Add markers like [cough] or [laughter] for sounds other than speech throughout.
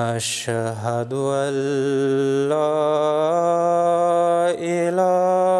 أشهد أن لا إله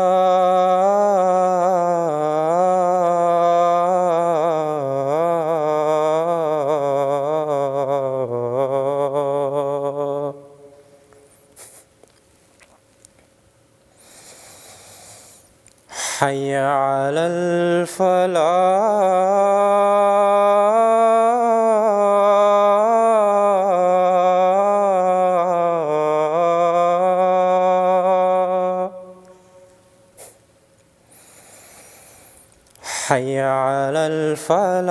على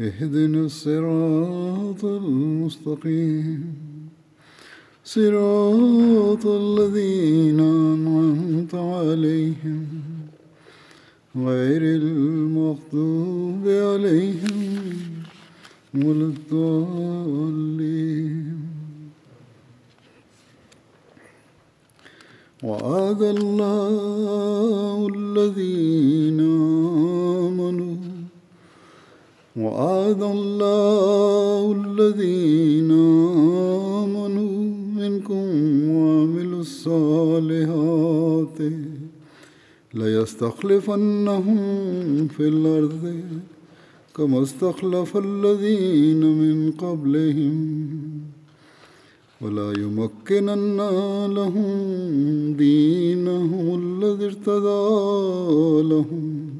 اهدنا الصراط المستقيم. صراط الذين أنعمت عليهم. غير المغضوب عليهم ولا الضالين. وعد الله الذين آمنوا وعد الله الذين آمنوا منكم وعملوا الصالحات ليستخلفنهم في الأرض كما استخلف الذين من قبلهم. ولا يمكنن لهم دينهم الذي ارتضى لهم.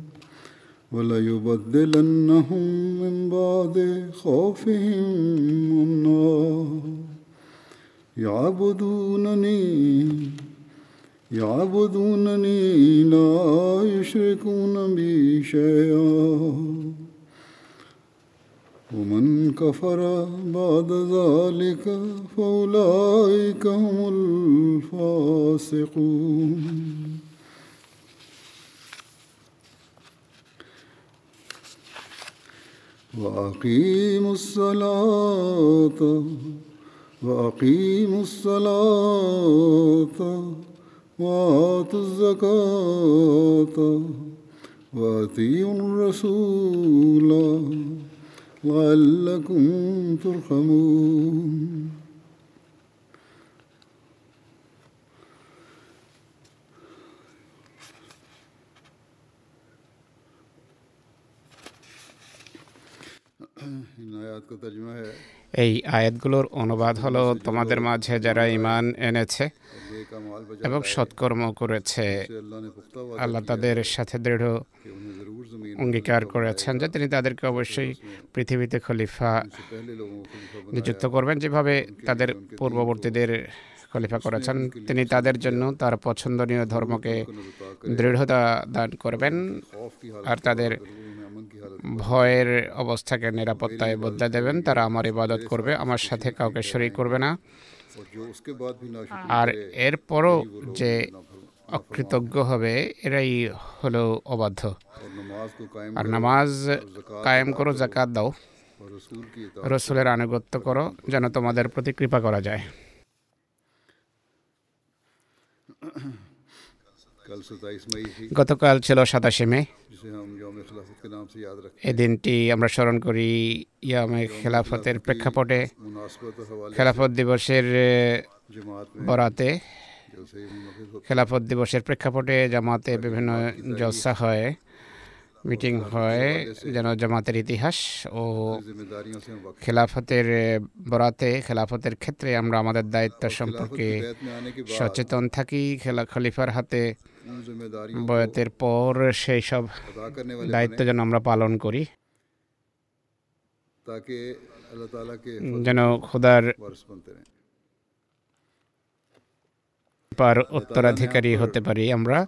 ولا يبدلنهم من بعد خوفهم امنا يعبدونني يعبدونني لا يشركون بي شيئا. ومن كفر بعد ذلك فأولئك هم الفاسقون. وأقيموا الصلاة وأقيموا الصلاة وآتوا الزكاة وأطيعوا الرسول لعلكم ترحمون. এই আয়াতগুলোর অনুবাদ হলো তোমাদের মাঝে যারা ইমান এনেছে এবং সৎকর্ম করেছে। আল্লাহ তাদের সাথে দৃঢ় অঙ্গীকার করেছেন যে তিনি তাদেরকে অবশ্যই পৃথিবীতে খলিফা নিযুক্ত করবেন। যেভাবে তাদের পূর্ববর্তীদের খলিফা করেছেন। তিনি তাদের জন্য তার পছন্দনীয় ধর্মকে দৃঢ়তা দান করবেন। আর তাদের ভয়ের অবস্থাকে নিরাপত্তায় বদলে দেবেন তারা আমার ইবাদত করবে আমার সাথে কাউকে শরীর করবে না। আর এরপরও যে অকৃতজ্ঞ হবে এরাই হলো অবাধ্য। আর নামাজ কায়েম করো জাকাত দাও। রসুলের আনুগত্য করো যেন তোমাদের প্রতি কৃপা করা যায়। গতকাল ছিল সাতাশে মে। এদিনটি দিনটি আমরা স্মরণ করি ইয়ামে খেলাফতের প্রেক্ষাপটে। খেলাফত দিবসের বরাতে খেলাফত দিবসের প্রেক্ষাপটে জামাতে বিভিন্ন জলসা হয় মিটিং হয় যেন জামাতের ইতিহাস ও খেলাফতের বরাতে খেলাফতের ক্ষেত্রে আমরা আমাদের দায়িত্ব সম্পর্কে সচেতন থাকি খেলা খলিফার হাতে বয়তের পর সেই সব দায়িত্ব যেন আমরা পালন করি। যেন খোদার পার উত্তরাধিকারী হতে পারি আমরা।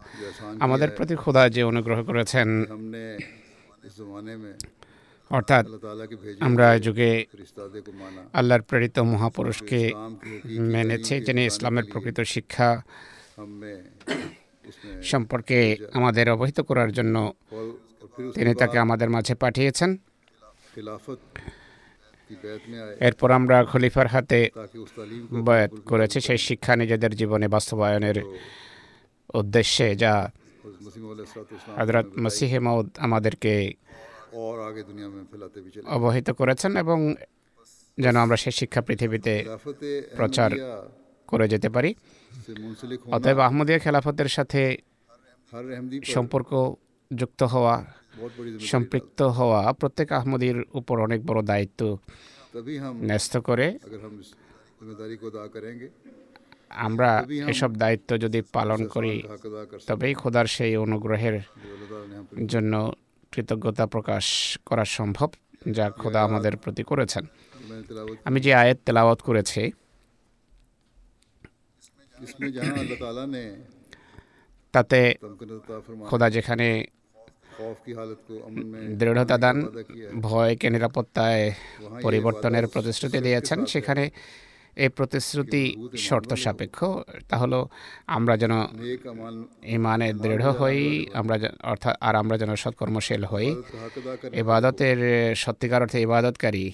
আমাদের প্রতি খোদা যে অনুগ্রহ করেছেন অর্থাৎ আমরা যুগে আল্লাহর প্রেরিত মহাপুরুষকে মেনেছে যিনি ইসলামের প্রকৃত শিক্ষা সম্পর্কে আমাদের অবহিত করার জন্য তিনি তাকে আমাদের মাঝে পাঠিয়েছেন। এরপর আমরা খলিফার হাতে বয়াত করেছি। সেই শিক্ষা নিজেদের জীবনে বাস্তবায়নের উদ্দেশ্যে যা হজরত মসিহে মৌদ আমাদেরকে অবহিত করেছেন এবং যেন আমরা সেই শিক্ষা পৃথিবীতে প্রচার করে যেতে পারি। অতএব আহমদিয়া খেলাফতের সাথে সম্পর্ক যুক্ত হওয়া সম্পৃক্ত হওয়া প্রত্যেক আহমদির উপর অনেক বড় দায়িত্ব ন্যস্ত করে আমরা এসব দায়িত্ব যদি পালন করি তবেই খোদার সেই অনুগ্রহের জন্য। কৃতজ্ঞতা প্রকাশ করা সম্ভব যা খোদা আমাদের প্রতি করেছেন। আমি যে আয়াত তেলাওয়াত করেছি তাতে খোদা যেখানে দৃঢ়তা দান ভয়কে নিরাপত্তায় পরিবর্তনের প্রতিশ্রুতি দিয়েছেন সেখানে এই প্রতিশ্রুতি শর্ত সাপেক্ষ। তাহলে আমরা যেন ইমানে দৃঢ় হই আমরা অর্থাৎ আর আমরা যেন সৎকর্মশীল হই। ইবাদতের সত্যিকার অর্থে ইবাদতকারী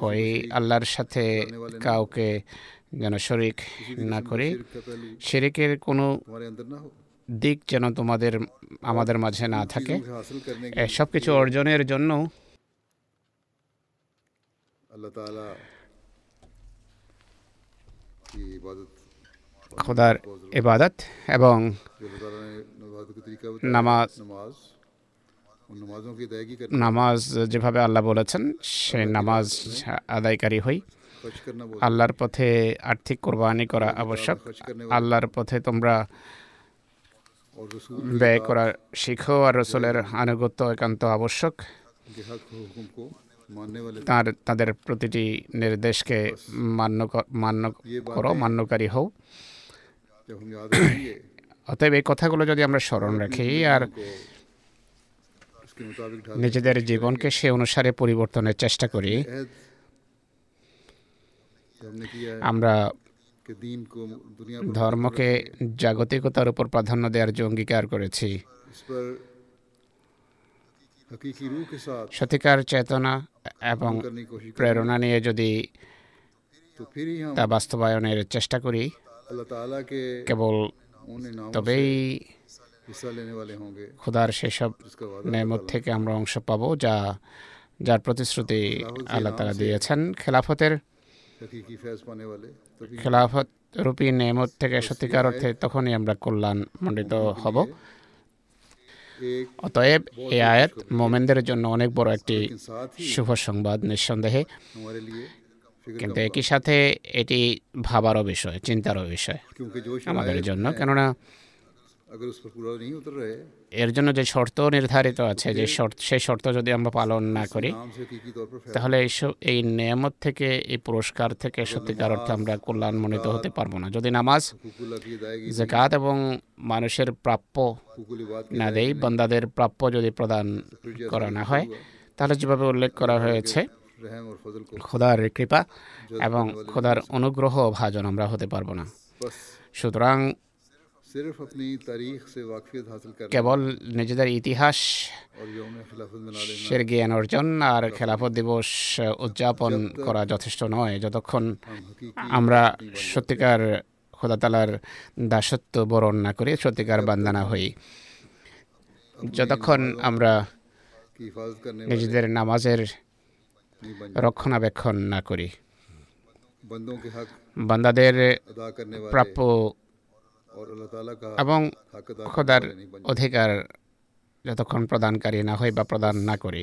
হই আল্লাহর সাথে কাউকে যেন শরিক না করে। শেরিকের কোনো দিক যেন তোমাদের আমাদের মাঝে না থাকে। সব কিছু অর্জনের জন্য খোদার ইবাদত এবং নামাজ। নামাজ যেভাবে আল্লাহ বলেছেন সে নামাজ আদায়কারী হই। আল্লাহর পথে আর্থিক কোরবানি করা আবশ্যক। আল্লাহর পথে তোমরা ব্যয় করা শিখো আর রসুলের আনুগত্য একান্ত আবশ্যক। তার তাদের প্রতিটি নির্দেশকে মান্য মান্য করো মান্যকারী হও। অতএব এই কথাগুলো যদি আমরা স্মরণ রাখি আর নিজেদের জীবনকে সে অনুসারে পরিবর্তনের চেষ্টা করি। আমরা ধর্মকে জাগতিকতার উপর প্রাধান্য দেওয়ার যে অঙ্গীকার করেছি। সত্যিকার চেতনা এবং প্রেরণা নিয়ে যদি তা বাস্তবায়নের চেষ্টা করি কেবল তবেই খুদার সেসব নেমত থেকে আমরা অংশ পাব যা যার প্রতিশ্রুতি আল্লাহ তালা দিয়েছেন। খেলাফতের খেলাফত রূপী নেমত থেকে সত্যিকার অর্থে তখনই আমরা কল্যাণ মণ্ডিত হব। অতএব এ আয়াত মোমেনদের জন্য অনেক বড় একটি শুভ সংবাদ নিঃসন্দেহে। কিন্তু একই সাথে এটি ভাবারও বিষয় চিন্তারও বিষয় আমাদের জন্য। কেননা এর জন্য যে শর্ত নির্ধারিত আছে যে শর্ত সেই শর্ত যদি আমরা পালন না করি তাহলে এইসব এই নিয়ামত থেকে এই পুরস্কার থেকে সত্যিকার অর্থে আমরা কল্যাণমণিত হতে পারব না। যদি নামাজ জাকাত এবং মানুষের প্রাপ্য না দেই বান্দাদের প্রাপ্য যদি প্রদান করা না হয় তাহলে যেভাবে উল্লেখ করা হয়েছে খোদার কৃপা এবং খোদার অনুগ্রহ ভাজন আমরা হতে পারব না। সুতরাং কেবল নিজেদের ইতিহাস জ্ঞান অর্জন আর খেলাফত দিবস উদযাপন করা যথেষ্ট নয় যতক্ষণ আমরা সত্যিকার খোদাতালার দাসত্ব বরণ না করে সত্যিকার বান্দানা হই। যতক্ষণ আমরা নিজেদের নামাজের রক্ষণাবেক্ষণ না করি। বান্দাদের প্রাপ্য এবং খোদার অধিকার যতক্ষণ প্রদানকারী না হয় বা প্রদান না করে।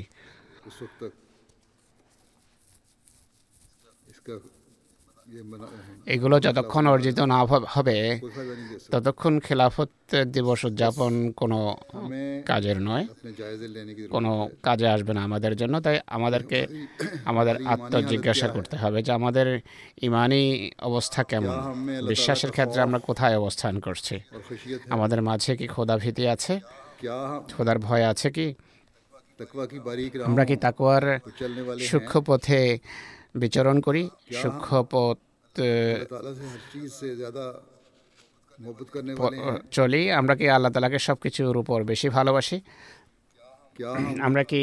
এগুলো যতক্ষণ অর্জিত না হবে ততক্ষণ খেলাফত দিবস উদযাপন কোনো কাজের নয়। কোনো কাজে আসবে না আমাদের জন্য তাই আমাদেরকে আমাদের আত্মজিজ্ঞাসা করতে হবে যে আমাদের ইমানি অবস্থা কেমন। বিশ্বাসের ক্ষেত্রে আমরা কোথায় অবস্থান করছি? আমাদের মাঝে কি খোদাভীতি আছে? খোদার ভয় আছে কি? আমরা কি তাকুয়ার সূক্ষ্ম পথে বিচরণ করি সূক্ষ্ম পথ চলি আমরা কি আল্লাহ তালাকে সব কিছুর উপর বেশি ভালোবাসি? আমরা কি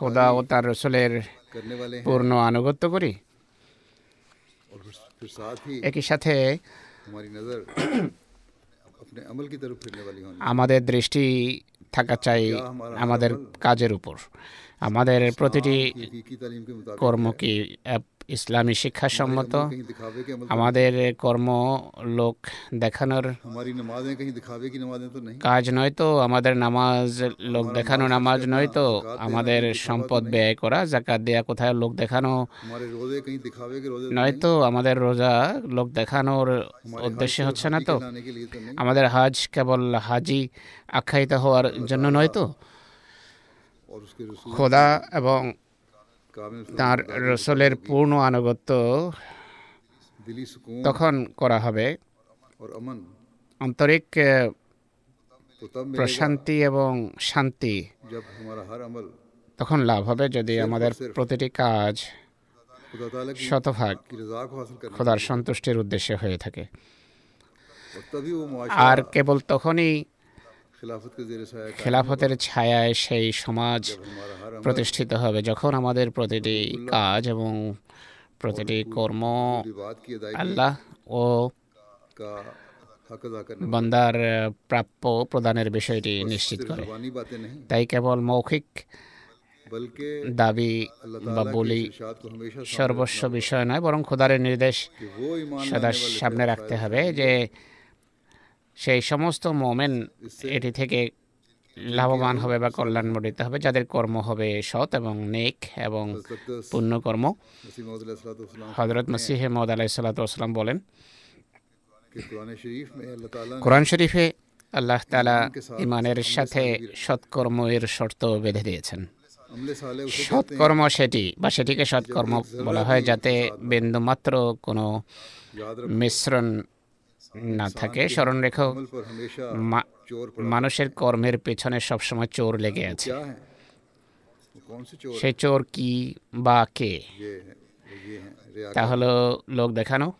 খোদা ও তার রসুলের পূর্ণ আনুগত্য করি? একই সাথে আমাদের দৃষ্টি থাকা চাই আমাদের কাজের উপর। আমাদের প্রতিটি কর্ম কি ইসলামী শিক্ষাসম্মত আমাদের কর্ম লোক দেখানোর কাজ নয় তো আমাদের নামাজ লোক দেখানো নামাজ নয় তো আমাদের সম্পদ ব্যয় করা জাকাত দেয়া কোথায় লোক দেখানো? নয় তো আমাদের রোজা লোক দেখানোর উদ্দেশ্য হচ্ছে না তো? আমাদের হাজ কেবল হাজি আখ্যায়িত হওয়ার জন্য নয় তো? খোদা এবং তার রসলের পূর্ণ আনুগত্য তখন করা হবে। আন্তরিক প্রশান্তি এবং শান্তি তখন লাভ হবে যদি আমাদের প্রতিটি কাজ শতভাগ খোদার সন্তুষ্টির উদ্দেশ্যে হয়ে থাকে। আর কেবল তখনই খেলাফতের ছায়ায় সেই সমাজ প্রতিষ্ঠিত হবে যখন আমাদের প্রতিটি কাজ এবং প্রতিটি কর্ম আল্লাহ ও বন্দার প্রাপ্য প্রদানের বিষয়টি নিশ্চিত করে। তাই কেবল মৌখিক দাবি বা বলি সর্বস্ব বিষয় নয় বরং খোদারের নির্দেশ সদা সামনে রাখতে হবে যে সেই সমস্ত মোমেন এটি থেকে লাভবান হবে বা কল্যাণ মণ্ডিত হবে যাদের কর্ম হবে সৎ এবং নেক এবং পুণ্যকর্ম। হজরত মসিহ মদ আলাইসাল্লাম বলেন কোরআন শরীফে আল্লাহ তালা ইমানের সাথে সৎকর্ম এর শর্ত বেঁধে দিয়েছেন। সৎকর্ম সেটি বা সেটিকে সৎকর্ম বলা হয় যাতে বিন্দুমাত্র কোনো মিশ্রণ না থাকে স্মরণ রেখো মানুষের কর্মের পেছনে সবসময় চোর লেগে আছে। সে চোর? কি বা কে? তা হলো লোক দেখানো।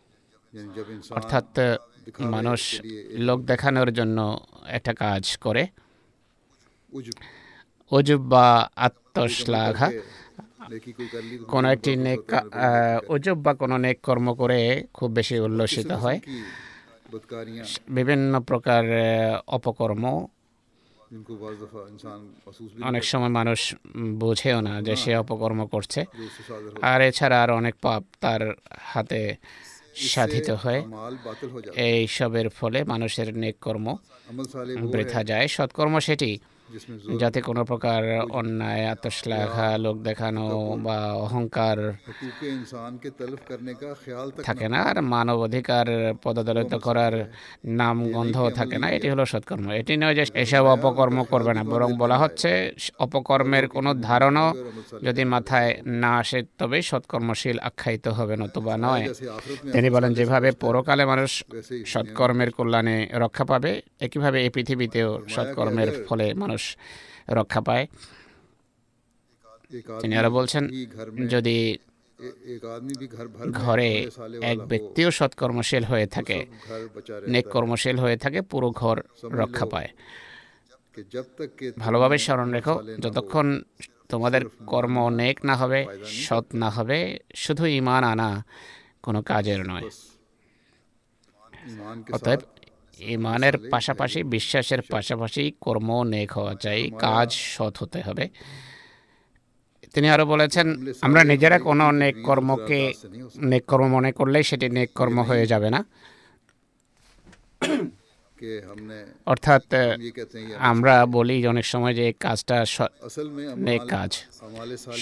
অর্থাৎ মানুষ লোক দেখানোর জন্য একটা কাজ করে। অজুব বা আত্মশ্লাঘা। কোনো একটি নেক অজুব বা কোনো নেক কর্ম করে খুব বেশি উল্লসিত হয়। বিভিন্ন প্রকার অপকর্ম অনেক সময় মানুষ বোঝেও না যে সে অপকর্ম করছে আর এছাড়া আর অনেক পাপ তার হাতে সাধিত হয় এই সবের ফলে মানুষের নেক কর্ম বৃথা যায় সৎকর্ম সেটি যাতে কোনো প্রকার অন্যায় আত্মশ্লাঘা লোক দেখানো বা অহংকার থাকে না আর মানব অধিকার পদদলিত করার নাম গন্ধ থাকে না এটি হলো সৎকর্ম এটি নয় যে এসব অপকর্ম করবে না বরং বলা হচ্ছে অপকর্মের কোনো ধারণা যদি মাথায় না আসে তবে সৎকর্মশীল আখ্যায়িত হবে নতুবা নয় তিনি বলেন যেভাবে পরকালে মানুষ সৎকর্মের কল্যাণে রক্ষা পাবে একইভাবে এই পৃথিবীতেও সৎকর্মের ফলে মানুষ মানুষ রক্ষা পায়। তিনি আরও বলছেন, যদি ঘরে এক ব্যক্তিও সৎকর্মশীল হয়ে থাকে নেক কর্মশীল হয়ে থাকে, পুরো ঘর রক্ষা পায়। ভালোভাবে স্মরণ রেখো, যতক্ষণ তোমাদের কর্ম নেক না হবে, সৎ না হবে, শুধু ইমান আনা কোনো কাজের নয়। অতএব ইমানের পাশাপাশি বিশ্বাসের পাশাপাশি কর্ম নেক হওয়া চাই কাজ সৎ হতে হবে। তিনি আরও বলেছেন আমরা নিজেরা কোনো নেক কর্মকে নেক কর্ম মনে করলে সেটি নেক কর্ম হয়ে যাবে না। [coughs] অর্থাৎ আমরা বলি অনেক সময় যে কাজটা কাজ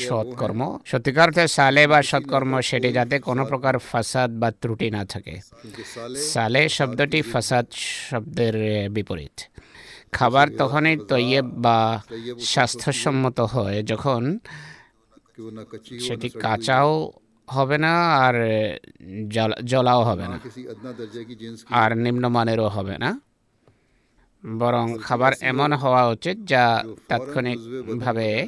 সৎকর্ম সত্যিকার অর্থে সালে বা সৎকর্ম সেটি যাতে কোনো প্রকার ফাসাদ বা ত্রুটি না থাকে সালে শব্দটি ফাসাদ শব্দের বিপরীত খাবার তখনই তৈয়ব বা স্বাস্থ্যসম্মত হয় যখন সেটি কাঁচাও হবে না আর জলাও হবে না আর নিম্নমানেরও হবে না বরং খাবার এমন হওয়া উচিত যা তাৎক্ষণিকভাবে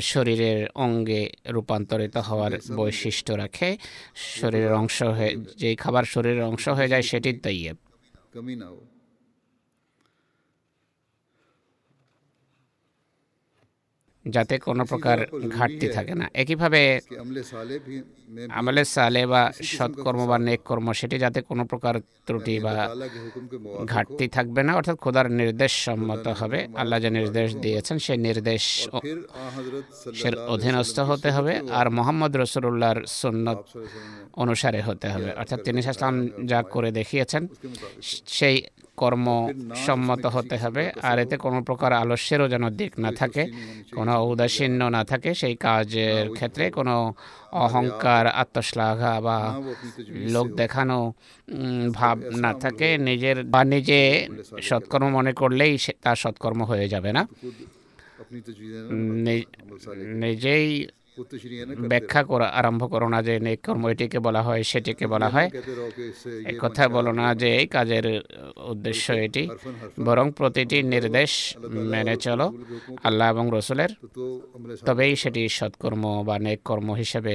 শরীরের অঙ্গে রূপান্তরিত হওয়ার বৈশিষ্ট্য রাখে। শরীরের অংশ হয়ে যেই খাবার শরীরের অংশ হয়ে যায় সেটির তাইয়ে যাতে কোনো প্রকার ঘাটতি থাকে না। একইভাবে আমলে সালে বা সৎকর্ম বা নেক কর্ম সেটি যাতে কোনো প্রকার ত্রুটি বা ঘাটতি থাকবে না অর্থাৎ খোদার নির্দেশ সম্মত হবে। আল্লাহ যে নির্দেশ দিয়েছেন সেই নির্দেশ সের অধীনস্থ হতে হবে আর মোহাম্মদ রসুল্লাহর সন্ন্যত অনুসারে হতে হবে। অর্থাৎ তিনি সাসলাম যা করে দেখিয়েছেন সেই কর্মসম্মত হতে হবে। আর এতে কোনো প্রকার আলস্যেরও যেন দিক না থাকে কোনো উদাসীন্য না থাকে। সেই কাজের ক্ষেত্রে কোনো অহংকার আত্মশ্লাঘা বা লোক দেখানো ভাব না থাকে। নিজের বা নিজে সৎকর্ম মনে করলেই তার সৎকর্ম হয়ে যাবে না। নিজেই ব্যাখ্যা করা আরম্ভ করো না যে নেক কর্ম এটিকে বলা হয় সেটিকে বলা হয়। এ কথা বলো না যে এই কাজের উদ্দেশ্য এটি বরং প্রতিটি নির্দেশ মেনে চলো। আল্লাহ এবং রসুলের। তবেই সেটি সৎকর্ম বা নেক কর্ম হিসেবে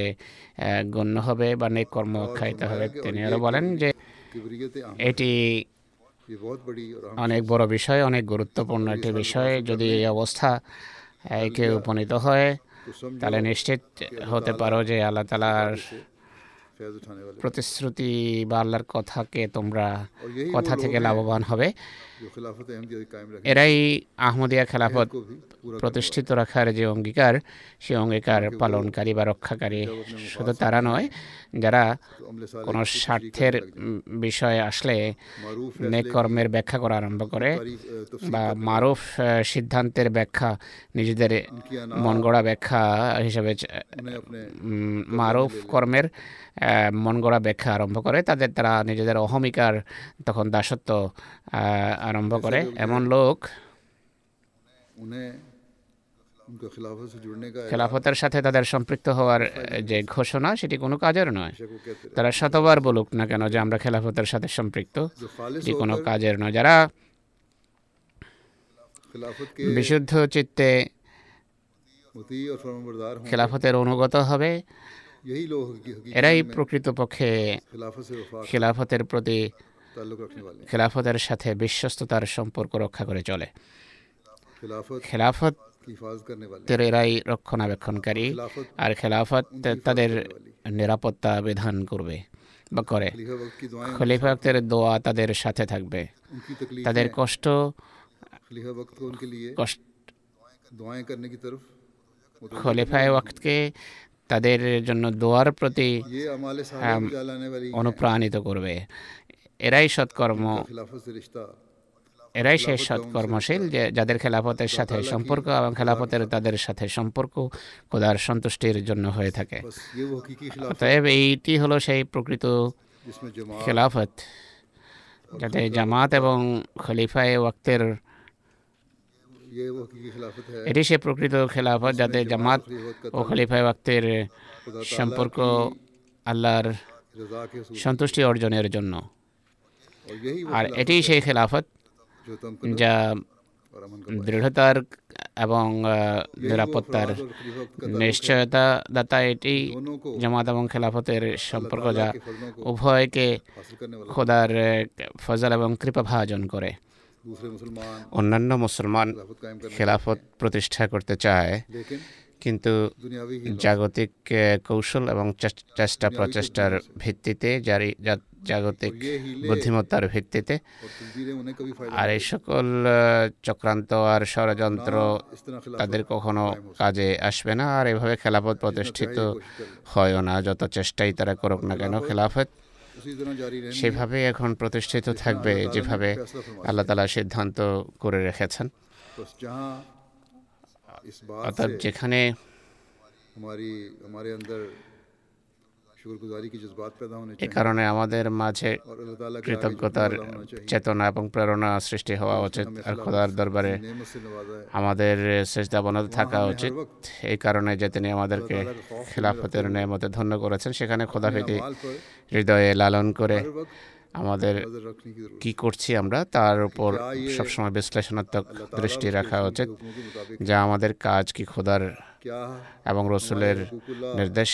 গণ্য হবে বা নেক কর্ম আখ্যায়িত হবে। তিনি আরও বলেন যে এটি অনেক বড় বিষয় অনেক গুরুত্বপূর্ণ একটি বিষয়। যদি এই অবস্থা একে উপনীত হয় তাহলে নিশ্চিত হতে পারো যে আল্লাহ তালার প্রতিশ্রুতি বা আল্লাহর কথাকে তোমরা কথা থেকে লাভবান হবে। এরাই আহমদিয়া খেলাফত প্রতিষ্ঠিত রাখার যে অঙ্গীকার সে অঙ্গীকার পালনকারী বা রক্ষাকারী। শুধু তারা নয় যারা কোনো স্বার্থের বিষয়ে আসলে কর্মের ব্যাখ্যা করা আরম্ভ করে বা মারুফ সিদ্ধান্তের ব্যাখ্যা নিজেদের মনগড়া ব্যাখ্যা হিসেবে মারুফ কর্মের মনগড়া ব্যাখ্যা আরম্ভ করে তাদের তারা নিজেদের অহমিকার তখন দাসত্ব আরম্ভ করে। এমন লোক খেলাফতের সাথে তাদের সম্পৃক্ত হওয়ার যে ঘোষণা সেটি কোনো কাজের নয়। তারা শতবার বলুক না কেন যে আমরা খেলাফতের সাথে সম্পৃক্ত। এটি কোনো কাজের নয়। যারা বিশুদ্ধ চিত্তে খেলাফতের অনুগত হবে এরাই প্রকৃতপক্ষে খেলাফতের প্রতি খেলাফতের সাথে বিশ্বস্ততার সম্পর্ক রক্ষা করে চলে। খেলাফত এরাই রক্ষণাবেক্ষণকারী আর খেলাফত তাদের নিরাপত্তা বিধান করবে বা করে। খলিফাক্তের দোয়া তাদের সাথে থাকবে। তাদের কষ্ট খলিফায় ওয়াক্তকে তাদের জন্য দোয়ার প্রতি অনুপ্রাণিত করবে। এরাই সৎকর্ম এরাই সেই সৎকর্মশীল যে যাদের খেলাফতের সাথে সম্পর্ক এবং খেলাফতের তাদের সাথে সম্পর্ক খোদার সন্তুষ্টির জন্য হয়ে থাকে। অতএব এইটি হলো সেই প্রকৃত খেলাফত যাতে জামাত এবং খলিফায় ওয়াক্তের এটি সে প্রকৃত খেলাফত যাতে জামাত ও খলিফায় ওয়াক্তের সম্পর্ক আল্লাহর সন্তুষ্টি অর্জনের জন্য। আর এটি সেই খেলাফত যা দৃঢ়তার এবং নিরাপত্তার নিশ্চয়তা দাতা এটি জামাত এবং খেলাফতের সম্পর্ক যা উভয়কে খোদার ফজল এবং কৃপা ভাজন করে। অন্যান্য মুসলমান খেলাফত প্রতিষ্ঠা করতে চায়। কিন্তু জাগতিক কৌশল এবং চেষ্টা প্রচেষ্টার ভিত্তিতে জারি জাগতিক বুদ্ধিমত্তার ভিত্তিতে আর এই সকল চক্রান্ত আর ষড়যন্ত্র তাদের কখনো কাজে আসবে না আর এভাবে খেলাফত প্রতিষ্ঠিত হয় না যত চেষ্টাই তারা করুক না কেন খেলাফত সেভাবে এখন প্রতিষ্ঠিত থাকবে যেভাবে আল্লাহ তালা সিদ্ধান্ত করে রেখেছেন। অর্থাৎ যেখানে এ কারণে আমাদের মাঝে কৃতজ্ঞতার চেতনা এবং প্রেরণা সৃষ্টি হওয়া উচিত আর খোদার দরবারে আমাদের শেষদাবনত থাকা উচিত এই কারণে যে তিনি আমাদেরকে খেলাফতের নেমতে ধন্য করেছেন সেখানে খোদাফিতি হৃদয়ে লালন করে আমাদের কি করছি আমরা? তার উপর সবসময় বিশ্লেষণাত্মক দৃষ্টি রাখা উচিত যা আমাদের কাজ কি খোদার এবং রসুলের নির্দেশ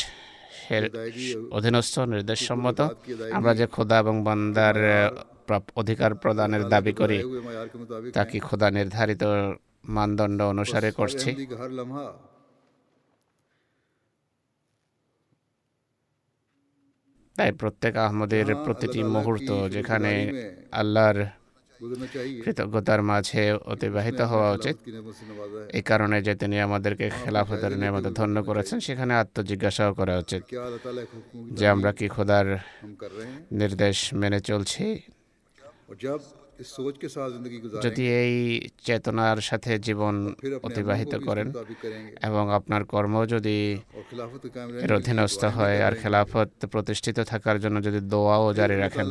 অধীনস্থ নির্দেশ সম্মত আমরা যে খোদা এবং বান্দার অধিকার প্রদানের দাবি করি তা কি খোদা নির্ধারিত মানদণ্ড অনুসারে করছি? তাই প্রত্যেক আহমদের প্রতিটি মুহূর্ত যেখানে আল্লাহর কৃতজ্ঞতার মাঝে অতিবাহিত হওয়া উচিত। এই কারণে যে তিনি আমাদেরকে খেলাফতের নিয়মত ধন্য করেছেন সেখানে আত্মজিজ্ঞাসাও করা উচিত যে আমরা কি খোদার নির্দেশ মেনে চলছি। যদি এই চেতনার সাথে জীবন অতিবাহিত করেন এবং আপনার কর্ম যদি এর অধীনস্থ হয় আর খেলাফত প্রতিষ্ঠিত থাকার জন্য যদি দোয়াও জারি রাখেন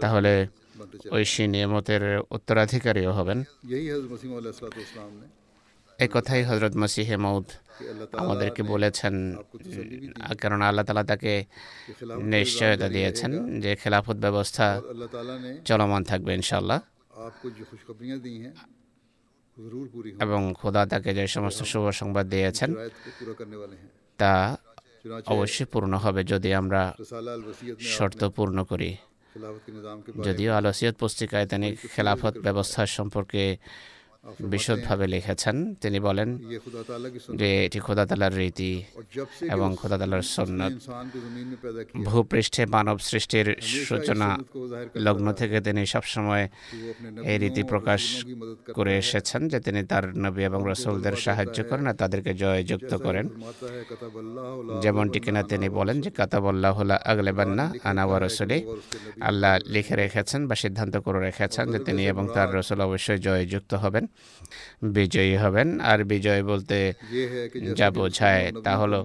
তাহলে ঐশী নিয়মতের উত্তরাধিকারীও হবেন। এ কথাই হজরত মাসিহে মৌদ আমাদেরকে বলেছেন কারণ আল্লাহ তালা তাকে নিশ্চয়তা দিয়েছেন যে খেলাফত ব্যবস্থা চলমান থাকবে ইনশাল্লাহ এবং খোদা তাকে যে সমস্ত শুভ সংবাদ দিয়েছেন তা অবশ্যই পূর্ণ হবে যদি আমরা শর্ত পূর্ণ করি। যদিও আলসিয়ত পুস্তিকায় তিনি খেলাফত ব্যবস্থা সম্পর্কে বিশদভাবে লিখেছেন। তিনি বলেন যে এটি খোদাতালার রীতি এবং খোদাতালার সন্ন্যত ভূপৃষ্ঠে মানব সৃষ্টির সূচনা লগ্ন থেকে তিনি সবসময় এই রীতি প্রকাশ করে এসেছেন যে তিনি তার নবী এবং রসুলদের সাহায্য করেন আর তাদেরকে জয়যুক্ত করেন। যেমনটি কিনা তিনি বলেন যে কাতাবল্লাহ আগলে বান্না আনাওয়া রসুলি। আল্লাহ লিখে রেখেছেন বা সিদ্ধান্ত করে রেখেছেন যে তিনি এবং তার রসুল অবশ্যই জয়যুক্ত হবেন। বিজয়ী হবেন। আর বিজয় বলতে যা বোঝায় তা হলো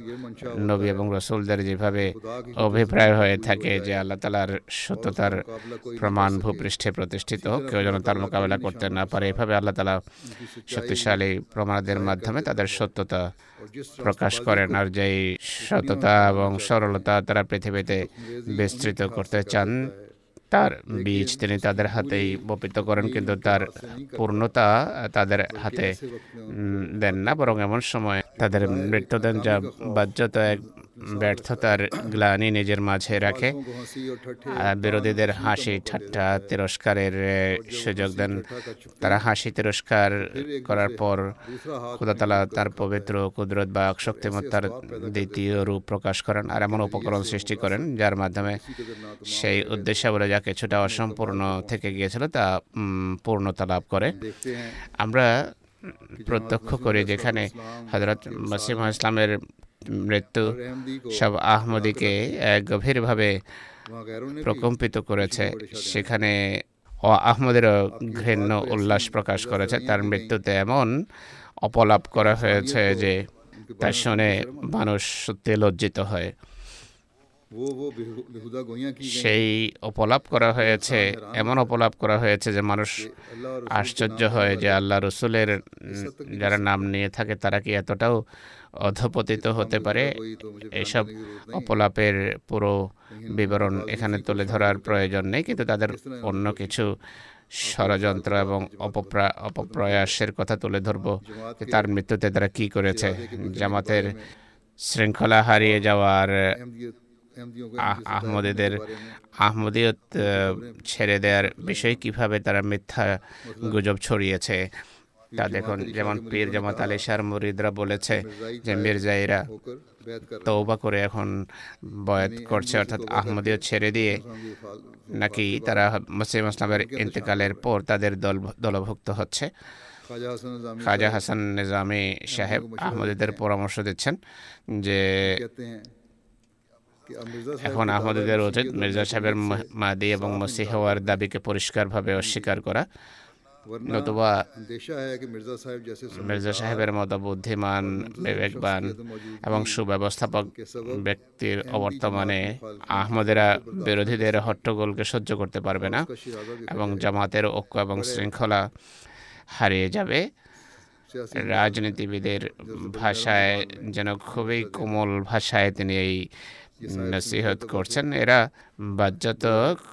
নবী এবং রসুলদের যেভাবে অভিপ্রায় হয়ে থাকে যে আল্লাহ তালার সত্যতার প্রমাণ ভূপৃষ্ঠে প্রতিষ্ঠিত কেউ যেন তার মোকাবেলা করতে না? পারে এভাবে আল্লাহ তালা শক্তিশালী প্রমাণদের মাধ্যমে তাদের সত্যতা প্রকাশ করেন। আর যেই সততা এবং সরলতা তারা পৃথিবীতে বিস্তৃত করতে চান তার বীজ তিনি তাদের হাতেই বপিত করেন কিন্তু তার পূর্ণতা তাদের হাতে দেন না বরং এমন সময় তাদের মৃত্যু দেন যা বাহ্যত এক ব্যর্থতার গ্লানি নিজের মাঝে রাখে। বিরোধীদের হাসি ঠাট্টা তিরস্কারের সুযোগ দেন। তারা হাসি তিরস্কার করার পর খোদাতালা তার পবিত্র কুদরত বা শক্তিমত্তার দ্বিতীয় রূপ প্রকাশ করেন আর এমন উপকরণ সৃষ্টি করেন যার মাধ্যমে সেই উদ্দেশ্যাবলী যা কিছুটা অসম্পূর্ণ থেকে গিয়েছিল তা পূর্ণতা লাভ করে। আমরা প্রত্যক্ষ করে যেখানে হজরত মাসিমা ইসলামের মৃত্যু সব আহমদিকে গভীরভাবে প্রকম্পিত করেছে। সেখানে ও আহমদেরও ঘৃণ্য উল্লাস প্রকাশ করেছে। তার মৃত্যুতে এমন অপলাপ করা হয়েছে যে তা শুনে মানুষ সত্যি লজ্জিত হয়। সেই অপলাপ করা হয়েছে এমন অপলাপ করা হয়েছে যে মানুষ আশ্চর্য হয় যে আল্লাহ রসুলের যারা নাম নিয়ে থাকে তারা কি এতটাও অধপতিত হতে পারে? এসব অপলাপের পুরো বিবরণ এখানে তুলে ধরার প্রয়োজন নেই কিন্তু তাদের অন্য কিছু ষড়যন্ত্র এবং অপপ্রয়াসের কথা তুলে ধরব যে তার মৃত্যুতে তারা কি করেছে? জামাতের শৃঙ্খলা হারিয়ে যাওয়ার আহমদীদের আহমদীয়ত ছেড়ে দেওয়ার বিষয়ে কীভাবে তারা মিথ্যা গুজব ছড়িয়েছে। তা দেখুন যেমন পীর জামাত আলী শাহ মুরিদরা বলেছে যে মির্জাইরা তৌবা করে এখন বয়াত করছে অর্থাৎ আহমদীয় ছেড়ে দিয়ে নাকি তারা মুসলিম আসলামের ইন্তেকালের পর তাদের দল দলভুক্ত হচ্ছে। খাজা হাসান নিজামি সাহেব আহমদীদের পরামর্শ দিচ্ছেন যে এখন আহমদীদের উচিত মির্জা সাহেবের মাদি এবং মসি হওয়ার দাবিকে পরিষ্কারভাবে অস্বীকার করা। নতুবা মির্জা সাহেবের মতো বুদ্ধিমান বিবেকবান এবং সুব্যবস্থাপক ব্যক্তির অবর্তমানে আহমদেরা বিরোধীদের হট্টগোলকে সহ্য করতে পারবে না এবং জামাতের ঐক্য এবং শৃঙ্খলা হারিয়ে যাবে। রাজনীতিবিদের ভাষায় যেন খুবই কোমল ভাষায় তিনি এই নসিহত করছেন। এরা বাজ্যত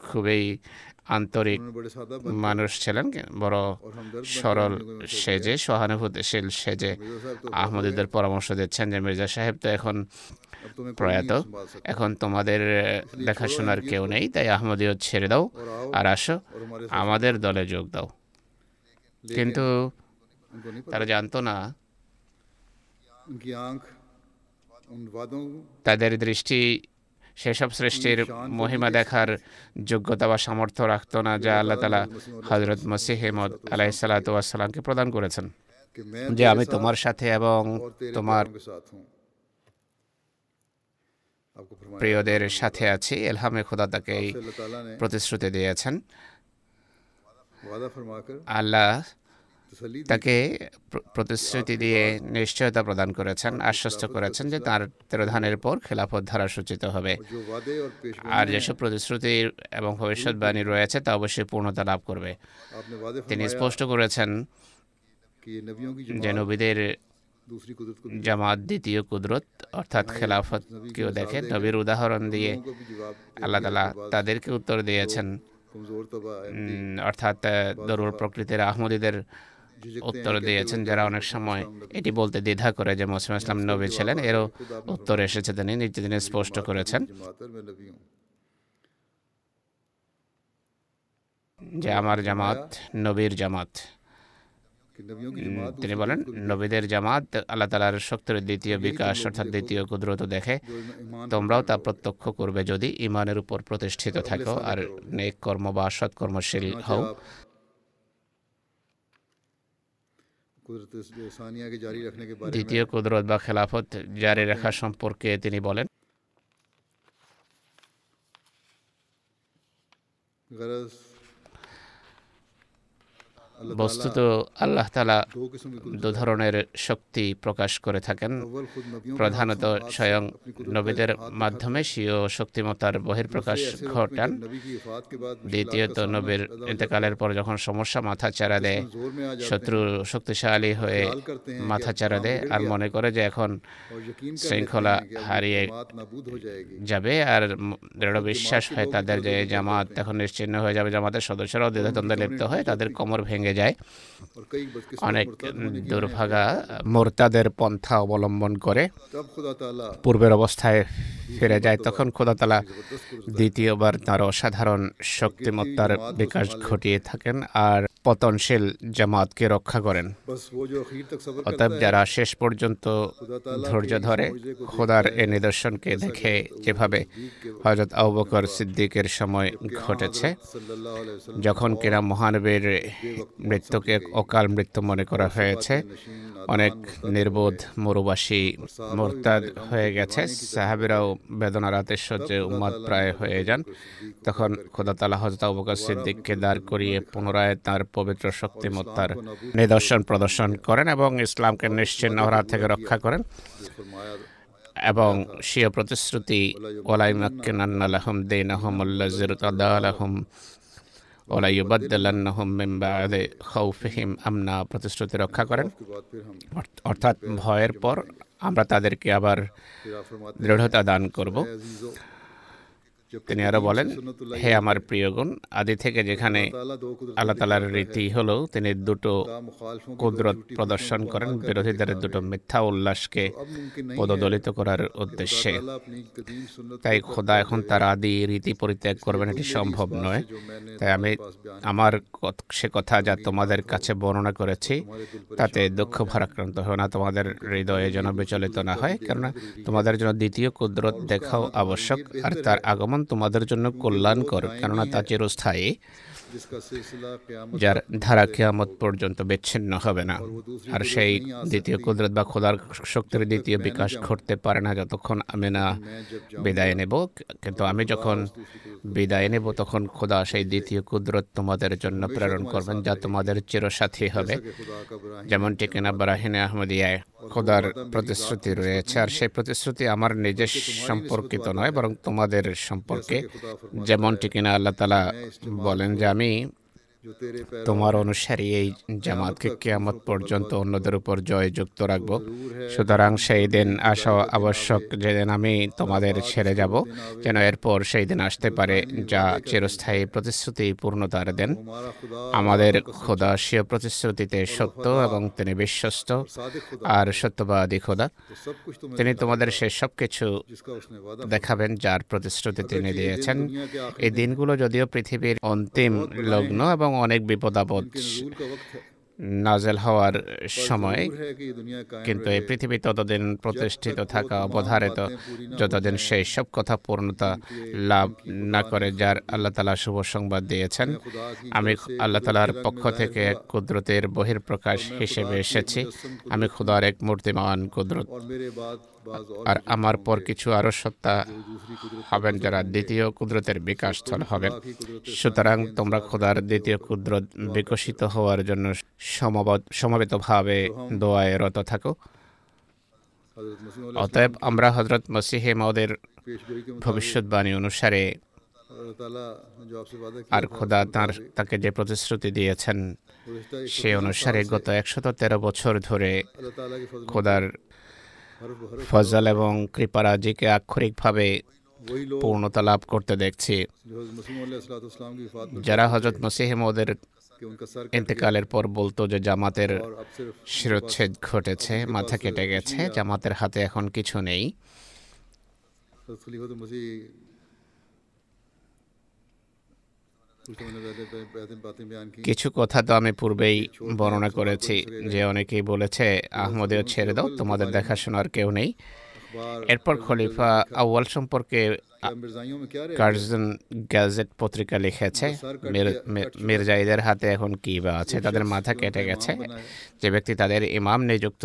খুবই আন্তরিক মানুষ ছিলেন বড় সরল সেজে সহানুভূতিশীল সেজে। আহমদের পরামর্শ দিচ্ছেন যে মির্জা সাহেব তো এখন প্রয়াত। এখন তোমাদের দেখাশোনার কেউ নেই তাই আহমদীয় ছেড়ে দাও আর আসো। আমাদের দলে যোগ দাও। কিন্তু তারা জানতো না। তাদের দৃষ্টি সেসব সৃষ্টির মহিমা দেখার যোগ্যতা বা সামর্থ্য রাখত না যা আল্লাহ তালা হজরত মসিহেমদ আলাহ সালাতামকে প্রদান করেছেন। যে আমি তোমার সাথে এবং তোমার প্রিয়দের সাথে আছি এলহামে খোদা তাকে প্রতিশ্রুতি দিয়েছেন। আল্লাহ তাকে প্রতিশ্রুতি দিয়ে নিশ্চয়তা প্রদান করেছেন আশ্বস্ত করেছেন যে তার তেরোধানের পর খেলাফত ধারা সূচিত হবে। আর যেসব প্রতিশ্রুতি এবং ভবিষ্যৎবাণী রয়েছে তা অবশ্যই পূর্ণতা লাভ করবে। তিনি স্পষ্ট করেছেন যে নবীদের জামাত দ্বিতীয় কুদরত অর্থাৎ খেলাফত কেউ দেখে নবীর উদাহরণ দিয়ে আল্লাহ তালা তাদেরকে উত্তর দিয়েছেন। অর্থাৎ দরুর প্রকৃতির আহমদীদের উত্তর দিয়েছেন যারা অনেক সময় এটি বলতে দ্বিধা করে যে মৌসুম ইসলাম নবী ছিলেন এরও উত্তর এসেছে তিনি নিজে তিনি স্পষ্ট করেছেন। যে আমার জামাত নবীর জামাত। তিনি বলেন নবীদের জামাত আল্লাহ তালার শক্তির দ্বিতীয় বিকাশ অর্থাৎ দ্বিতীয় কুদরত দেখে তোমরাও তা প্রত্যক্ষ করবে যদি ইমানের উপর প্রতিষ্ঠিত থাকো আর নেক কর্ম বা সৎকর্মশীল হও। দ্বিতীয় কুদরত বা খেলাফত জারি রাখা সম্পর্কে তিনি বলেন। গরজ বস্তুত আল্লাহ তালা দু ধরনের শক্তি প্রকাশ করে থাকেন। প্রধানত স্বয়ং নবীদের মাধ্যমে স্বীয় শক্তিমতার বহির্প্রকাশ ঘটান। দ্বিতীয়ত নবীর ইন্তেকালের পর যখন সমস্যা মাথা চারা দেয় শত্রু শক্তিশালী হয়ে মাথা চারা দেয় আর মনে করে যে এখন শৃঙ্খলা হারিয়ে যাবে আর দৃঢ় বিশ্বাস হয় তাদের যে জামাত এখন নিশ্চিন্ন হয়ে যাবে। জামাতের সদস্যরাও দ্বিধাদ্বন্দ্বে লিপ্ত হয় তাদের কোমর ভেঙে ভেঙে যায়। অনেক দুর্ভাগা মোরতাদের পন্থা অবলম্বন করে পূর্বের অবস্থায় ফিরে যায়। তখন খোদাতলা দ্বিতীয়বার তার অসাধারণ শক্তিমত্তার বিকাশ ঘটিয়ে থাকেন আর পতনশীল জামাতকে রক্ষা করেন। অতএব যারা শেষ পর্যন্ত ধৈর্য ধরে খোদার এ নিদর্শনকে দেখে, যেভাবে হজরত আবকর সিদ্দিকের সময় ঘটেছে, যখন কিনা মহানবীর মৃত্যুকে অকাল মৃত্যু মনে করা হয়েছে। অনেক নির্বোধ মরুবাসী মোরতাদ হয়ে গেছে। সাহাবিরাও বেদনার আতিশয্যে উম্মাদ প্রায় হয়ে যান। তখন খোদাতালা হজরত অবকাশ সিদ্দিককে দাঁড় করিয়ে পুনরায় তার পবিত্র শক্তিমত্তার নিদর্শন প্রদর্শন করেন এবং ইসলামকে নিশ্চিন্ন হরা থেকে রক্ষা করেন। এবং স্বীয় প্রতিশ্রুতি ওলাই মাক্কিন আহম লাহম দেন আহমুল্লাহ জিরতাদা আলহম খৌফিহিম আমনা প্রতিশ্রুতি রক্ষা করেন। অর্থাৎ ভয়ের পর আমরা তাদেরকে আবার দৃঢ়তা দান করব। তিনি আরও বলেন, হে আমার প্রিয়গণ, আদি থেকে যেখানে আল্লাহ তালার রীতি হলো, তিনি দুটো কুদরত প্রদর্শন করেন, বিরোধীদের দুটো মিথ্যা উল্লাসকে পদদলিত করার উদ্দেশ্যে। তাই খোদা এখন তার আদি রীতি পরিত্যাগ করবেন, এটি সম্ভব নয়। তাই আমি আমার সে কথা যা তোমাদের কাছে বর্ণনা করেছি, তাতে দুঃখ ভারাক্রান্ত হয় না, তোমাদের হৃদয়ে যেন বিচলিত না হয়, কেননা তোমাদের জন্য দ্বিতীয় কুদরত দেখাও আবশ্যক, আর তার আগমন তখন তোমাদের জন্য কল্যাণ কর কেননা তা চিরস্থায়ী, যার ধারা কেয়ামত পর্যন্ত বিচ্ছিন্ন হবে না। আর সেই দ্বিতীয় কুদরত বা খোদার শক্তির দ্বিতীয় বিকাশ ঘটতে পারে না যতক্ষণ আমি না বিদায় নেব। কিন্তু আমি যখন বিদায় নেব, তখন খোদা সেই দ্বিতীয় কুদরত তোমাদের জন্য প্রেরণ করবেন, যা তোমাদের চিরসাথী হবে। যেমনটি কিনা বারাহিনে আহমদিয়ায় খোদার প্রতিশ্রুতি রয়েছে, আর সেই প্রতিশ্রুতি আমার নিজের সম্পর্কিত নয়, বরং তোমাদের সম্পর্কে। যেমনটি কিনা আল্লাহ তালা বলেন যে আমি তোমার অনুসারী এই জামাতকে কেয়ামত পর্যন্ত অন্যদের উপর জয় যুক্ত রাখব। সুতরাং সেই দিন আসা আবশ্যক, যেদিন আমি তোমাদের ছেড়ে যাব, যেন এরপর সেই দিন আসতে পারে যা চিরস্থায়ী প্রতিশ্রুতি পূর্ণতার দেন। আমাদের খোদা প্রতিশ্রুতিতে সত্য এবং তিনি বিশ্বস্ত আর সত্যবাদী খোদা। তিনি তোমাদের সে সব কিছু দেখাবেন যার প্রতিশ্রুতি তিনি দিয়েছেন। এই দিনগুলো যদিও পৃথিবীর অন্তিম লগ্ন এবং অনেক বিপদ আপদ নাজেল হওয়ার সময়। কিন্তু এই পৃথিবী ততদিন প্রতিষ্ঠিত থাকা অবধারিত। যতদিন সেই সব কথা পূর্ণতা লাভ না করে যার আল্লাহ তালা শুভ সংবাদ দিয়েছেন। আমি আল্লাহ তালার পক্ষ থেকে এক কুদরতের বহির্প্রকাশ হিসেবে এসেছি। আমি খুদার এক মূর্তিমান কুদরত। আর আমার পর কিছু আরও সত্তা হবেন যারা দ্বিতীয় কুদরতের বিকাশ স্থল হবেন সুতরাং তোমরা খোদার দ্বিতীয় কুদরত বিকশিত হওয়ার জন্য সমবেতভাবে দোয়ায় রত থাকো। অতএব আমরা হজরত মসিহে মদের ভবিষ্যৎবাণী অনুসারে আর খোদা তার তাকে যে প্রতিশ্রুতি দিয়েছেন, সে অনুসারে গত একশত তেরো বছর ধরে খোদার ফজল এবং কৃপারাজিকে আক্ষরিকভাবে পূর্ণতা লাভ করতে দেখছি। যারা হজরত মসিহমদের ইন্তেকালের পর বলতো যে জামাতের শিরোচ্ছেদ ঘটেছে, মাথা কেটে গেছে, জামাতের হাতে এখন কিছু নেই। কিছু কথা তো আমি পূর্বেই বর্ণনা করেছি, যে অনেকেই বলেছে, আহমদেও ছেড়ে দাও, তোমাদের দেখাশোনার কেউ নেই। এরপর খলিফা আউয়াল সম্পর্কে কার্জন গ্যাজেট পত্রিকা লিখেছে মির্জাইদের হাতে এখন কি বা আছে তাদের মাথা কেটে গেছে যে ব্যক্তি তাদের ইমাম নিযুক্ত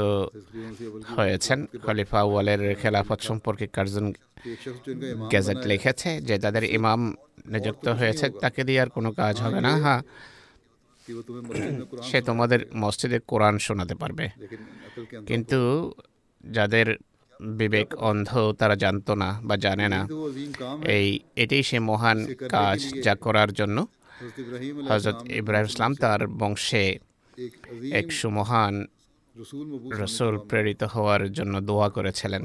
হয়েছেন খলিফা ওয়ালের খেলাফত সম্পর্কে কার্জন গ্যাজেট লিখেছে যে তাদের ইমাম নিযুক্ত হয়েছে তাকে দিয়ে আর কোনো কাজ হবে না হ্যাঁ সে তোমাদের মসজিদে কোরআন শোনাতে পারবে কিন্তু যাদের বিবেক অন্ধ, তারা জানত না বা জানে না। এই, এটাই সে মহান কাজ যা করার জন্য হজরত ইব্রাহিম ইসলাম তার বংশে এক সুমহান রসুল প্রেরিত হওয়ার জন্য দোয়া করেছিলেন।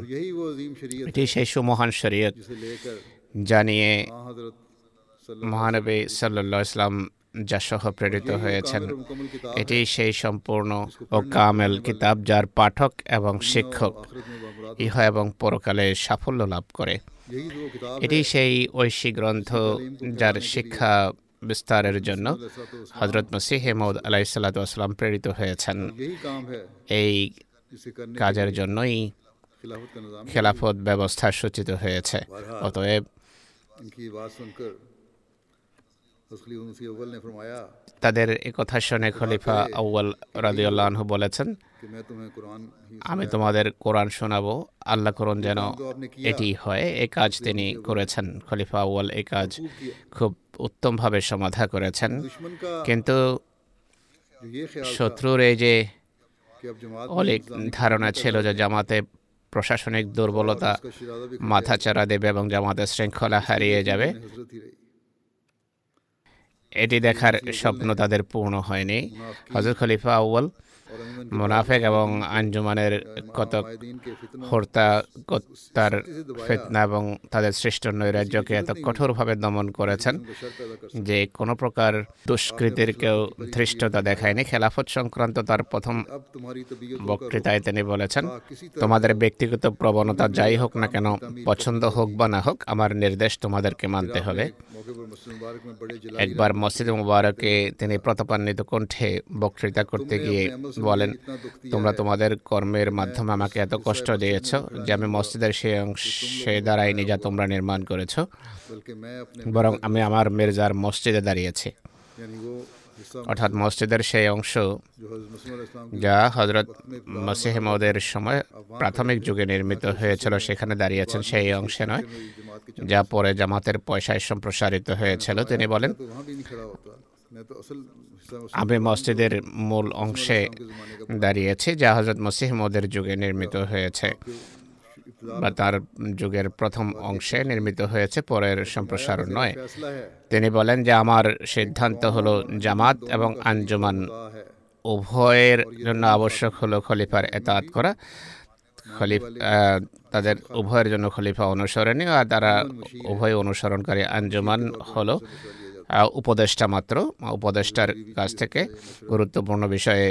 এটি সেই সুমহান শরীয়ত জানিয়ে মহানবী সাল্লা ইসলাম যা সহ প্রেরিত হয়েছেন। এটি সেই সম্পূর্ণ ও কামেল কিতাব যার পাঠক এবং শিক্ষক ইহা এবং পরকালে সাফল্য লাভ করে। এটি সেই ঐশী গ্রন্থ যার শিক্ষা বিস্তারের জন্য হজরত মসিহ মৌদ আলাইসাল্লাম প্রেরিত হয়েছেন। এই কাজের জন্যই খেলাফত ব্যবস্থা সূচিত হয়েছে। অতএব তাদের এ কথা শুনে খলিফা আউয়াল রাজিউল্লাহ আনহু বলেছেন, আমি তোমাদের কোরআন শোনাবো, আল্লাহ করুন যেন এটি হয়। এ কাজ তিনি করেছেন। খলিফা আউয়াল এ কাজ খুব উত্তমভাবে সমাধা করেছেন। কিন্তু শত্রুর এই যে অলিক ধারণা ছিল যে জামাতে প্রশাসনিক দুর্বলতা মাথাচাড়া দেবে এবং জামাতের শৃঙ্খলা হারিয়ে যাবে এটি দেখার স্বপ্ন তাদের পূর্ণ হয়নি। হজরত খলিফা আউ্বাল মোনাফেক এবং আঞ্জুমানের কতক হর্তা কর্তার ফেতনা এবং তাদের সৃষ্ট নৈরাজ্যকে এত কঠোরভাবে দমন করেছেন যে কোনো প্রকার দুষ্কৃতির কেউ ধৃষ্টতা দেখায়নি। খেলাফত সংক্রান্ত তার প্রথম বক্তৃতায় তিনি বলেছেন, তোমাদের ব্যক্তিগত প্রবণতা যাই হোক না কেন, পছন্দ হোক বা না হোক, আমার নির্দেশ তোমাদেরকে মানতে হবে। একবার মসজিদ মুবারকে তিনি প্রতাপান্বিত কণ্ঠে বক্তৃতা করতে গিয়ে বলেন তোমরা তোমাদের কর্মের মাধ্যমে আমাকে এত কষ্ট দিয়েছ যে আমি মসজিদের সেই অংশে দাঁড়াইনি যা তোমরা নির্মাণ করেছ। বরং আমি আমার মির্জার মসজিদে দাঁড়িয়েছি। অর্থাৎ মসজিদের সেই অংশ যা হজরত মসিহমদের সময় প্রাথমিক যুগে নির্মিত হয়েছিল সেখানে দাঁড়িয়েছেন সেই অংশে নয়। যা পরে জামাতের পয়সায় সম্প্রসারিত হয়েছিল তিনি বলেন। আবে মসজিদের মূল অংশে দাঁড়িয়েছে, যা হজরত মসিহ মদের যুগে নির্মিত হয়েছে বা তার যুগের প্রথম অংশে নির্মিত হয়েছে, পরের সম্প্রসারণ নয়। তিনি বলেন যে, আমার সিদ্ধান্ত হলো জামাত এবং আঞ্জুমান। উভয়ের জন্য আবশ্যক হলো খলিফার এতাত করা। খলিফা তাদের উভয়ের জন্য খলিফা অনুসরণীয়, আর তারা উভয় অনুসরণকারী আঞ্জুমান হলো। উপদেষ্টা মাত্র উপদেষ্টার কাছ থেকে গুরুত্বপূর্ণ বিষয়ে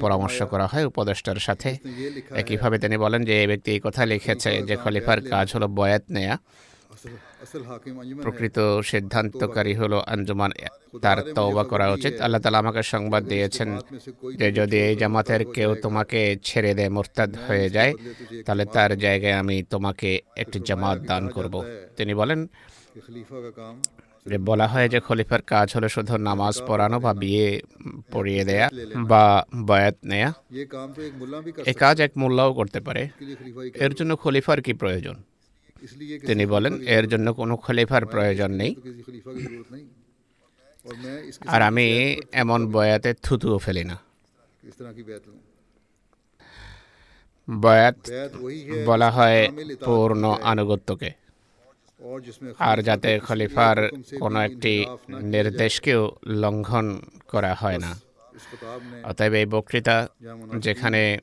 পরামর্শ করা হয় উপদেষ্টার সাথে। একইভাবে তিনি বলেন যে, এই ব্যক্তি এই কথা লিখেছে যে, খলিফার কাজ হলো বয়াত নেয়া। প্রকৃত সিদ্ধান্তকারী হলো আঞ্জুমান, তার তওবা করা উচিত। আল্লাহ তালা আমাকে সংবাদ দিয়েছেন যে, যদি এই জামাতের কেউ তোমাকে ছেড়ে দেয়, মোরতাদ হয়ে যায়, তাহলে তার জায়গায় আমি তোমাকে একটি জামাত দান করব। তিনি বলেন যে বলা হয় যে খলিফার কাজ হলো শুধু নামাজ পড়ানো বা বিয়ে পড়িয়ে দেয়া বা বায়াত নেয়া। এ কাজ এক মোল্লাও করতে পারে। এর জন্য খলিফার কি প্রয়োজন? তিনি বলেন, এর জন্য কোনো খলিফার প্রয়োজন নেই। আর আমি এমন বয়াতে থুতুও ফেলি না। বয়াত বলা হয় পূর্ণ আনুগত্যকে। আর যাতে খলিফার কোনো একটি নির্দেশকেও লঙ্ঘন করা হয় না। অতএব এই বক্তৃতা যেখানে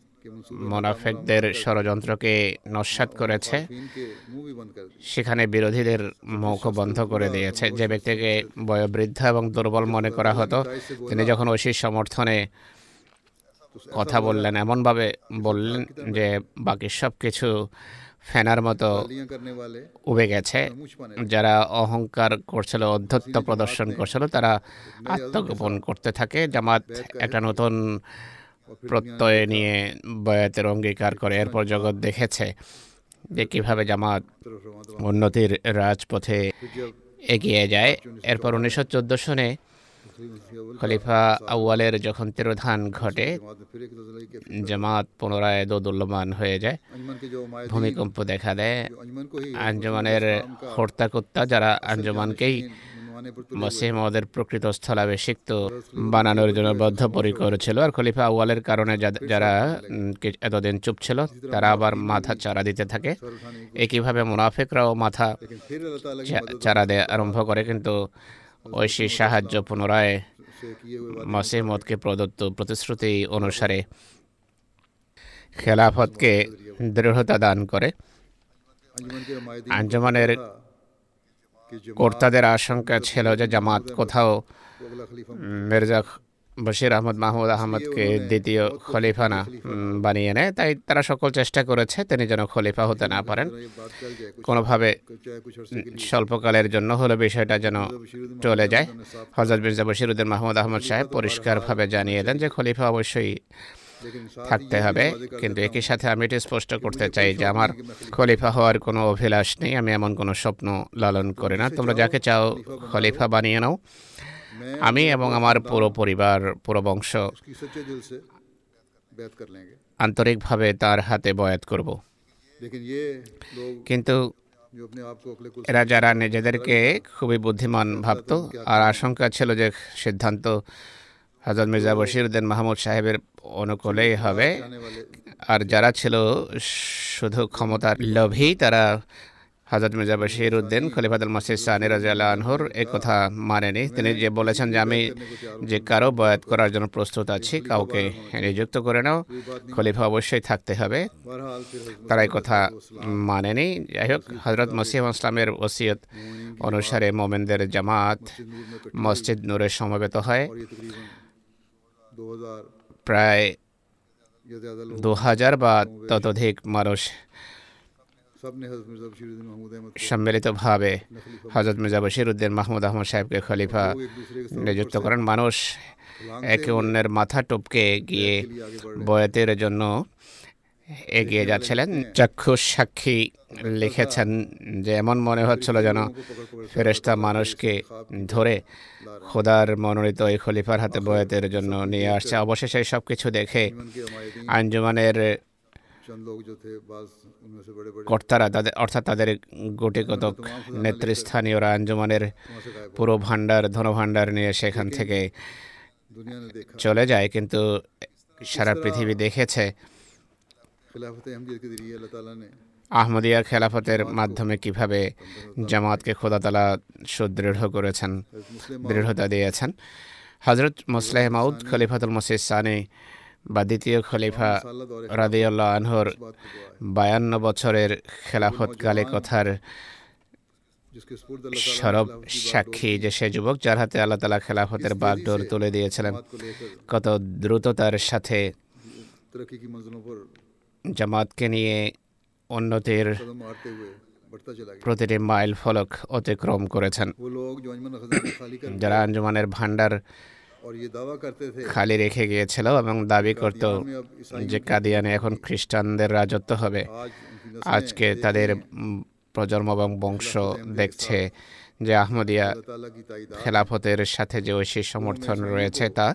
মোনাফেকদের ষড়যন্ত্রকে নস্বাত করেছে, সেখানে বিরোধীদের মুখ বন্ধ করে দিয়েছে। যে ব্যক্তিকে বয়োবৃদ্ধ এবং দুর্বল মনে করা হতো, তিনি যখন ঐশীর সমর্থনে কথা বললেন, এমনভাবে বললেন যে বাকি সব কিছু ফেনার মতো উবে গেছে। যারা অহংকার করছিল অধ্যত্ব প্রদর্শন করছিল তারা আত্মগোপন করতে থাকে। জামাত একটা নতুন প্রত্যয় নিয়ে বয়াতের অঙ্গীকার করে। এরপর জগৎ দেখেছে যে কীভাবে জামাত উন্নতির রাজপথে এগিয়ে যায়। এরপর উনিশশো চোদ্দ সনে খলিফা আউয়ালের যখন তিরোধান ঘটে, জামাত পুনরায় দোদুল্যমান হয়ে যায়। ভূমিকম্প দেখা দেয়। আঞ্জমানের হর্তাকর্তা যারা আঞ্জমানকেই মাসিহ মহদের প্রকৃত স্থলাভিষিক্ত বানানোর জন্য বদ্ধপরিকর ছিল। আর খলিফা আউয়ালের কারণে যারা এতদিন চুপ ছিল, তারা আবার মাথা চারা দিতে থাকে। একইভাবে মুনাফিকরাও মাথা চারা দেয়া আরম্ভ করে। কিন্তু ঐশী সাহায্য পুনরায় মসিমদকে প্রদত্ত প্রতিশ্রুতি অনুসারে খেলাফতকে দৃঢ়তা দান করে। আঞ্জমানের কর্তাদের আশঙ্কা ছিল যে জামাত কোথাও মির্জা বশির আহমদ মাহমুদ আহমদকে দ্বিতীয় খলিফা না বানিয়ে নেয়। তাই তারা সকল চেষ্টা করেছে তিনি যেন খলিফা হতে না পারেন। কোনোভাবে স্বল্পকালের জন্য হলে বিষয়টা যেন চলে যায়। হজরত মির্জা বশিরুদ্দিন মাহমুদ আহমদ সাহেব পরিষ্কারভাবে জানিয়ে দেন যে খলিফা অবশ্যই থাকতে হবে। কিন্তু একই সাথে আমি এটি স্পষ্ট করতে চাই যে আমার খলিফা হওয়ার কোনো অভিলাষ নেই। আমি এমন কোনো স্বপ্ন লালন করি না। তোমরা যাকে চাও খলিফা বানিয়ে নাও। আমি এবং আমার পুরো পরিবার পুরো বংশ আন্তরিকভাবে তার হাতে বয়াত করব। কিন্তু এরা যারা নিজেদেরকে খুবই বুদ্ধিমান ভাবত আর আশঙ্কা ছিল যে সিদ্ধান্ত হাজর মির্জা বশিরুদ্দিন মাহমুদ সাহেবের অনুকূলেই হবে। আর যারা ছিল শুধু ক্ষমতার লোভী তারা হাজরত মির্জা বশির উদ্দিন খলিফাদুল মসিদ সানি রাজিয়াল আনহুর এ কথা মানেনি। তিনি যে বলেছেন যে আমি যে কারও বয়াত করার জন্য প্রস্তুত আছি, কাউকে নিযুক্ত করে নাও। খলিফা অবশ্যই থাকতে হবে। তারা এই কথা মানেনি। যাই হোক হজরত মসিহ ইসলামের ওসিয়ত অনুসারে মোমেনদের জামাত মসজিদ নূরে সমবেত হয়। প্রায় দু হাজার বা ততোধিক মানুষ সম্মিলিতভাবে হজরত মির্জা বশির উদ্দিন মাহমুদ আহমদ সাহেবকে খলিফা নিযুক্ত করেন। মানুষ একে অন্যের মাথা টপকে গিয়ে বয়াতের জন্য এগিয়ে যাচ্ছিলেন। চাক্ষুষ সাক্ষী লিখেছেন যে এমন মনে হচ্ছিল যেন ফেরেস্তা মানুষকে ধরে খোদার মনোনীত এই খলিফার হাতে বয়তের জন্য নিয়ে আসছে। অবশেষে সব কিছু দেখে আঞ্জুমানের কর্তারা তাদের অর্থাৎ তাদের গোটিকতক নেতৃস্থানীয়রা আঞ্জুমানের পুরো ভাণ্ডার ধনভাণ্ডার নিয়ে সেখান থেকে চলে যায় কিন্তু সারা পৃথিবী দেখেছে। আহমদিয়া খেলাফতের মাধ্যমে কীভাবে জামাতকে খোদাতালা সুদৃঢ় করেছেন দৃঢ়তা দিয়েছেন। হজরত মুসলেহ মাউদ খলিফাতুল মসিদ সানি বা দ্বিতীয় খলিফা রাদিউল্লাহ আনহর বায়ান্ন বছরের খেলাফতকালে কথার সরব সাক্ষী যে সে যুবক যার হাতে আল্লাহ তালা খেলাফতের বাগডোর তুলে দিয়েছিলেন। কত দ্রুততার সাথে জামাতকে নিয়ে উন্নতির প্রতিটি মাইল ফলক অতিক্রম করেছেন। যারা আঞ্জুমানের ভাণ্ডার খালি রেখে গিয়েছিল এবং দাবি করত যে কাদিয়ানে এখন খ্রিস্টানদের রাজত্ব হবে। আজকে তাদের প্রজন্ম এবং বংশ দেখছে যে আহমদিয়া খেলাফতের সাথে যে ঐশী সমর্থন রয়েছে তা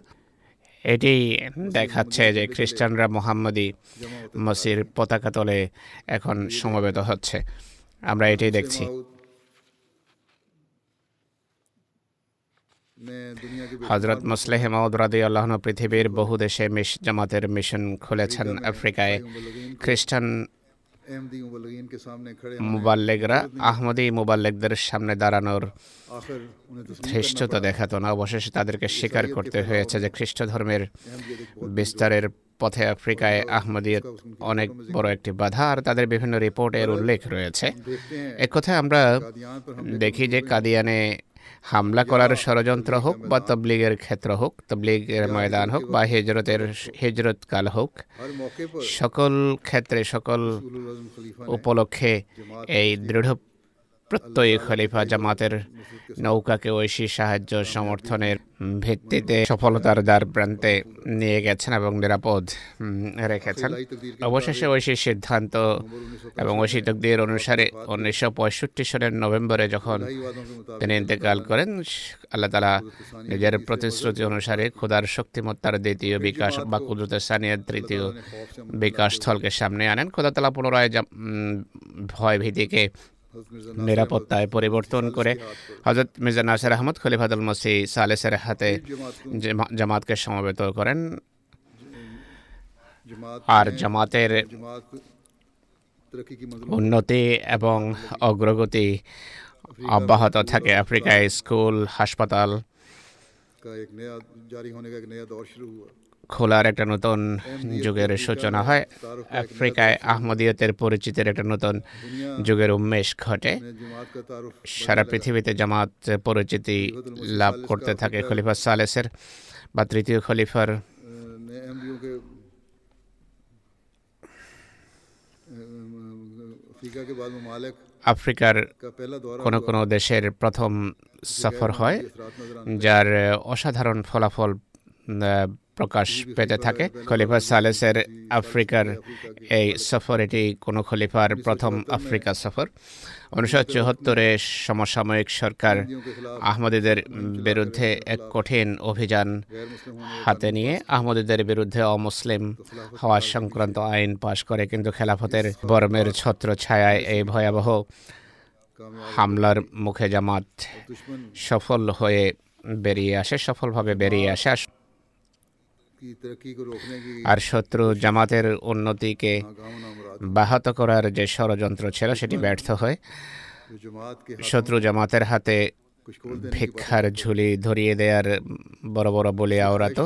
এটি দেখাচ্ছে যে খ্রিস্টানরা মোহাম্মদী মসির পতাকা তলে এখন সমবেত হচ্ছে। আমরা এটাই দেখছি। হজরত মুসলেহ মাউদ রাদি আল্লাহন পৃথিবীর বহু দেশে মিশ, জামাতের মিশন খুলেছেন আফ্রিকায়। খ্রিস্টান মুবাল্লেগরা, আহমদী মুবাল্লেগদের সামনে দাঁড়ানোর ধৃষ্টতা দেখাত না। অবশেষে তাদেরকে স্বীকার করতে হয়েছে যে খ্রিস্ট ধর্মের বিস্তারের পথে আফ্রিকায় আহমদিয়ত অনেক বড় একটি বাধা। আর তাদের বিভিন্ন রিপোর্টের উল্লেখ রয়েছে। এক কথায় আমরা দেখি যে কাদিয়ানে হামলা করার ষড়যন্ত্র হোক বা তবলিগের ক্ষেত্র হোক তবলিগের ময়দান হোক বা হেজরতের হেজরতকাল হোক সকল ক্ষেত্রে সকল উপলক্ষে এই দৃঢ় প্রত্যয়ী খলিফা জামাতের নৌকাকে ঐশী সাহায্য সমর্থনের ভিত্তিতে সফলতার দ্বার প্রান্তে নিয়ে গেছেন এবং নিরাপদ রেখেছেন। অবশেষে ঐশীর সিদ্ধান্ত এবং ঐশী তকদির অনুসারে উনিশশো পঁয়ষট্টি সালের নভেম্বরে যখন তিনি ইন্তেকাল করেন, আল্লাহ তালা নিজের প্রতিশ্রুতি অনুসারে ক্ষুদার শক্তিমত্তার দ্বিতীয় বিকাশ বা কুদরতের সানিয়ার তৃতীয় বিকাশ স্থলকে সামনে আনেন। খোদা পুনরায় ভয় ভীতিকে নিরাপত্তায় পরিবর্তন করে হজরত মির্জা নাসির আহমদ খলিফাদুল মসি সালেসের হাতে জামাতকে সমবেত করেন। আর জামাতের উন্নতি এবং অগ্রগতি অব্যাহত থাকে আফ্রিকায় স্কুল, হাসপাতাল। খোলার একটা নতুন যুগের সূচনা হয় আফ্রিকায় আহমদীয়তের পরিচিতির একটা নতুন যুগের উন্মেষ ঘটে সারা পৃথিবীতে জামাত পরিচিতি লাভ করতে থাকে খলিফা সালেসের বা তৃতীয় খলিফার আফ্রিকার কোন কোন দেশের প্রথম সফর হয় যার অসাধারণ ফলাফল প্রকাশ পেতে থাকে। খলিফা সালেসের আফ্রিকার এই সফর এটি কোনো খলিফার প্রথম আফ্রিকা সফর। উনিশশো চুহাত্তরে সমসাময়িক সরকার আহমদীদের বিরুদ্ধে এক কঠিন অভিযান হাতে নিয়ে আহমদীদের বিরুদ্ধে অমুসলিম হওয়া সংক্রান্ত আইন পাশ করে কিন্তু খেলাফতের বর্মের ছত্র ছায়ায় এই ভয়াবহ হামলার মুখে জামাত সফল হয়ে বেরিয়ে আসে সফলভাবে বেরিয়ে আসে। আর শত্রু জামাতের উন্নতিকে ব্যাহত করার যে ষড়যন্ত্র ছিল সেটি ব্যর্থ হয়। শত্রু জামাতের হাতে ভিক্ষার ঝুলি ধরিয়ে দেওয়ার বড় বড় বলে আওরাত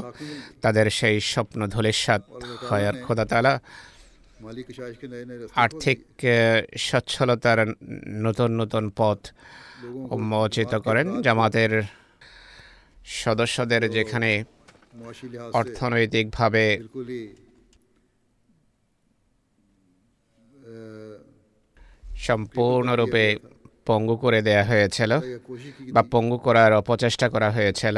তাদের সেই স্বপ্ন ধুলিস্বাদ হয় আর খোদাতালা আর্থিক সচ্ছলতার নতুন নতুন পথ উন্মোচিত করেন জামাতের সদস্যদের যেখানে অর্থনৈতিকভাবে সম্পূর্ণরূপে পঙ্গু করে দেয়া হয়েছিল বা পঙ্গু করার অপচেষ্টা করা হয়েছিল।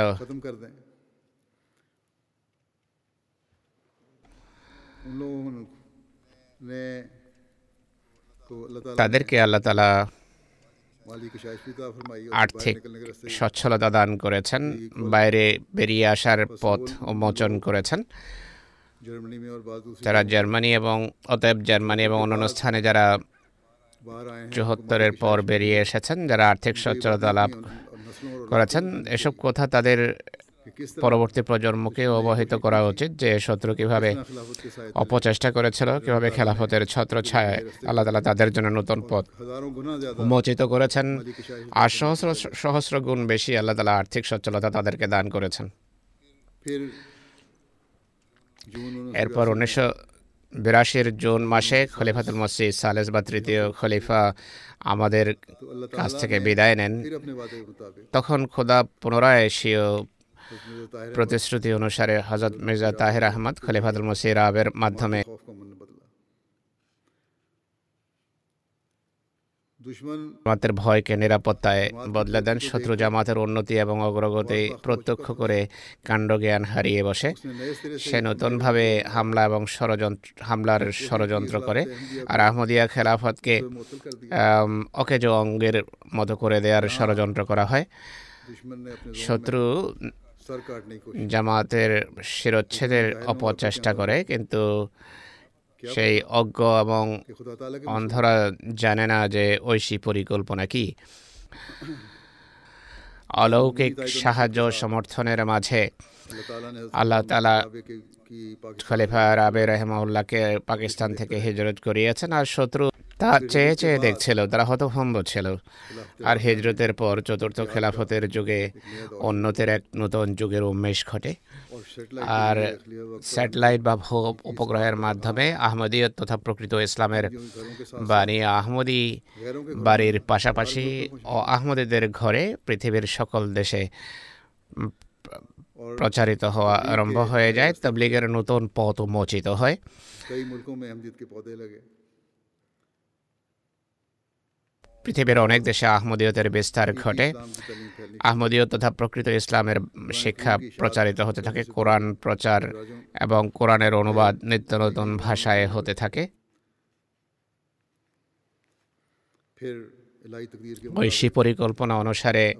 তাদেরকে আল্লাহ তালা আর্থিক সচ্ছলতা দান করেছেন বাইরে বেরিয়ে আসার পথ উন্মোচন করেছেন। যারা জার্মানি এবং অতএব জার্মানি এবং অন্যান্য স্থানে যারা চুহত্তরের পর বেরিয়ে এসেছেন যারা আর্থিক সচ্ছলতা লাভ করেছেন এসব কথা তাদের পরবর্তী প্রজন্মকে অবহিত করা উচিত যে শত্রু কীভাবে অপচেষ্টা করেছিল, কীভাবে খেলাফতের ছত্র ছায় আল্লাহ তালা তাদের জন্য নতুন পথ উন্মোচিত করেছেন আর সহস্র সহস্র গুণ বেশি আল্লাহ তালা আর্থিক সচ্ছলতা তাদেরকে দান করেছেন। এরপর উনিশশো বিরাশির জুন মাসে খলিফাতুল মসজিদ সালেস বা তৃতীয় খলিফা আমাদের কাছ থেকে বিদায় নেন। তখন খোদা পুনরায় এশীয় প্রতিশ্রুতি অনুসারে হজরত মির্জা তাহির আহমদ, খলিফাতুল মসির আবের মাধ্যমে জামাতের ভয়কে, নিরাপত্তায় বদলে দেন। শত্রু জামাতের উন্নতি এবং অগ্রগতি প্রত্যক্ষ করে কাণ্ড জ্ঞান হারিয়ে বসে। সে নতুনভাবে হামলা এবং ষড়যন্ত্র, হামলার ষড়যন্ত্র করে। আর আহমদিয়া খেলাফতকে অকেজ অঙ্গের মতো করে দেওয়ার ষড়যন্ত্র করা হয়। শত্রু জামাতের শিরোচ্ছেদের অপচেষ্টা করে কিন্তু সেই অজ্ঞ এবং অন্ধরা জানে না যে ঐশী পরিকল্পনা কি। অলৌকিক সাহায্য সমর্থনের মাঝে আল্লাহ তালা খলিফা রাবে রহমাউল্লাহকে পাকিস্তান থেকে হিজরত করিয়েছেন আর শত্রু তা চেয়ে চেয়ে দেখছিল তারা হতভম্ব ছিল। আর হেজরতের পর চতুর্থ খেলাফতের যুগে অন্যতের এক নতুন যুগের উন্মেষ ঘটে। আর স্যাটেলাইট বা উপগ্রহের মাধ্যমে আহমদীয় তথা প্রকৃত ইসলামের বাণী আহমদি বাড়ির পাশাপাশি ও আহমদীদের ঘরে পৃথিবীর সকল দেশে প্রচারিত হওয়া আরম্ভ হয়ে যায়। তবলিগের নতুন পথ উন্মোচিত হয়। পৃথিবীর অনেক দেশে আহমদীয়তের বিস্তার ঘটে। আহমদীয় তথা প্রকৃত ইসলামের শিক্ষা প্রচারিত হতে থাকে, কোরআন প্রচার এবং কোরআনের অনুবাদ নিত্য নতুন ভাষায় হতে থাকে। ঐশী পরিকল্পনা অনুসারে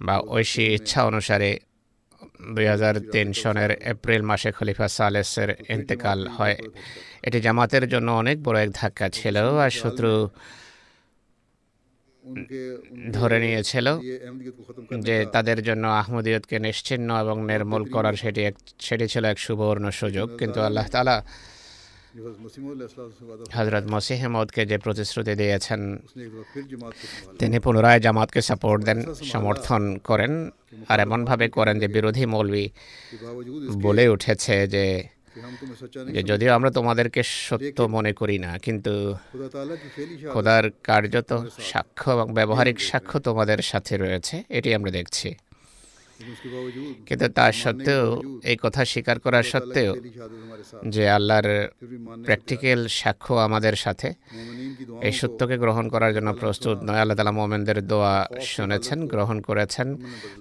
বা ঐশী ইচ্ছা অনুসারে দুই হাজার তিন সনের এপ্রিল মাসে খলিফা সালেসের ইন্তেকাল হয়। এটি জামাতের জন্য অনেক বড় এক ধাক্কা ছিল। আর শত্রু ধরে নিয়েছিল যে তাদের জন্য আহমদীয়তকে নিশ্চিন্ন এবং নির্মূল করার সেটি এক সেটি ছিল এক সুবর্ণ সুযোগ। কিন্তু আল্লাহ তালা হজরত মসিহমদকে যে প্রতিশ্রুতি দিয়েছেন তিনি পুনরায় জামাতকে সাপোর্ট দেন সমর্থন করেন। আর এমনভাবে করেন যে বিরোধী মৌলবী বলে উঠেছে যে যদিও আমরা তোমাদেরকে সত্য মনে করি না কিন্তু খোদার কার্যত সাক্ষ্য এবং ব্যবহারিক সাক্ষ্য তোমাদের সাথে রয়েছে এটি আমরা দেখছি। কিন্তু তা সত্ত্বেও এই কথা স্বীকার করা সত্ত্বেও যে আল্লাহর প্র্যাকটিক্যাল সাক্ষ্য আমাদের সাথে, এই সত্যকে গ্রহণ করার জন্য প্রস্তুত নয়। আল্লাহ তালা মোমেনদের দোয়া শুনেছেন, গ্রহণ করেছেন।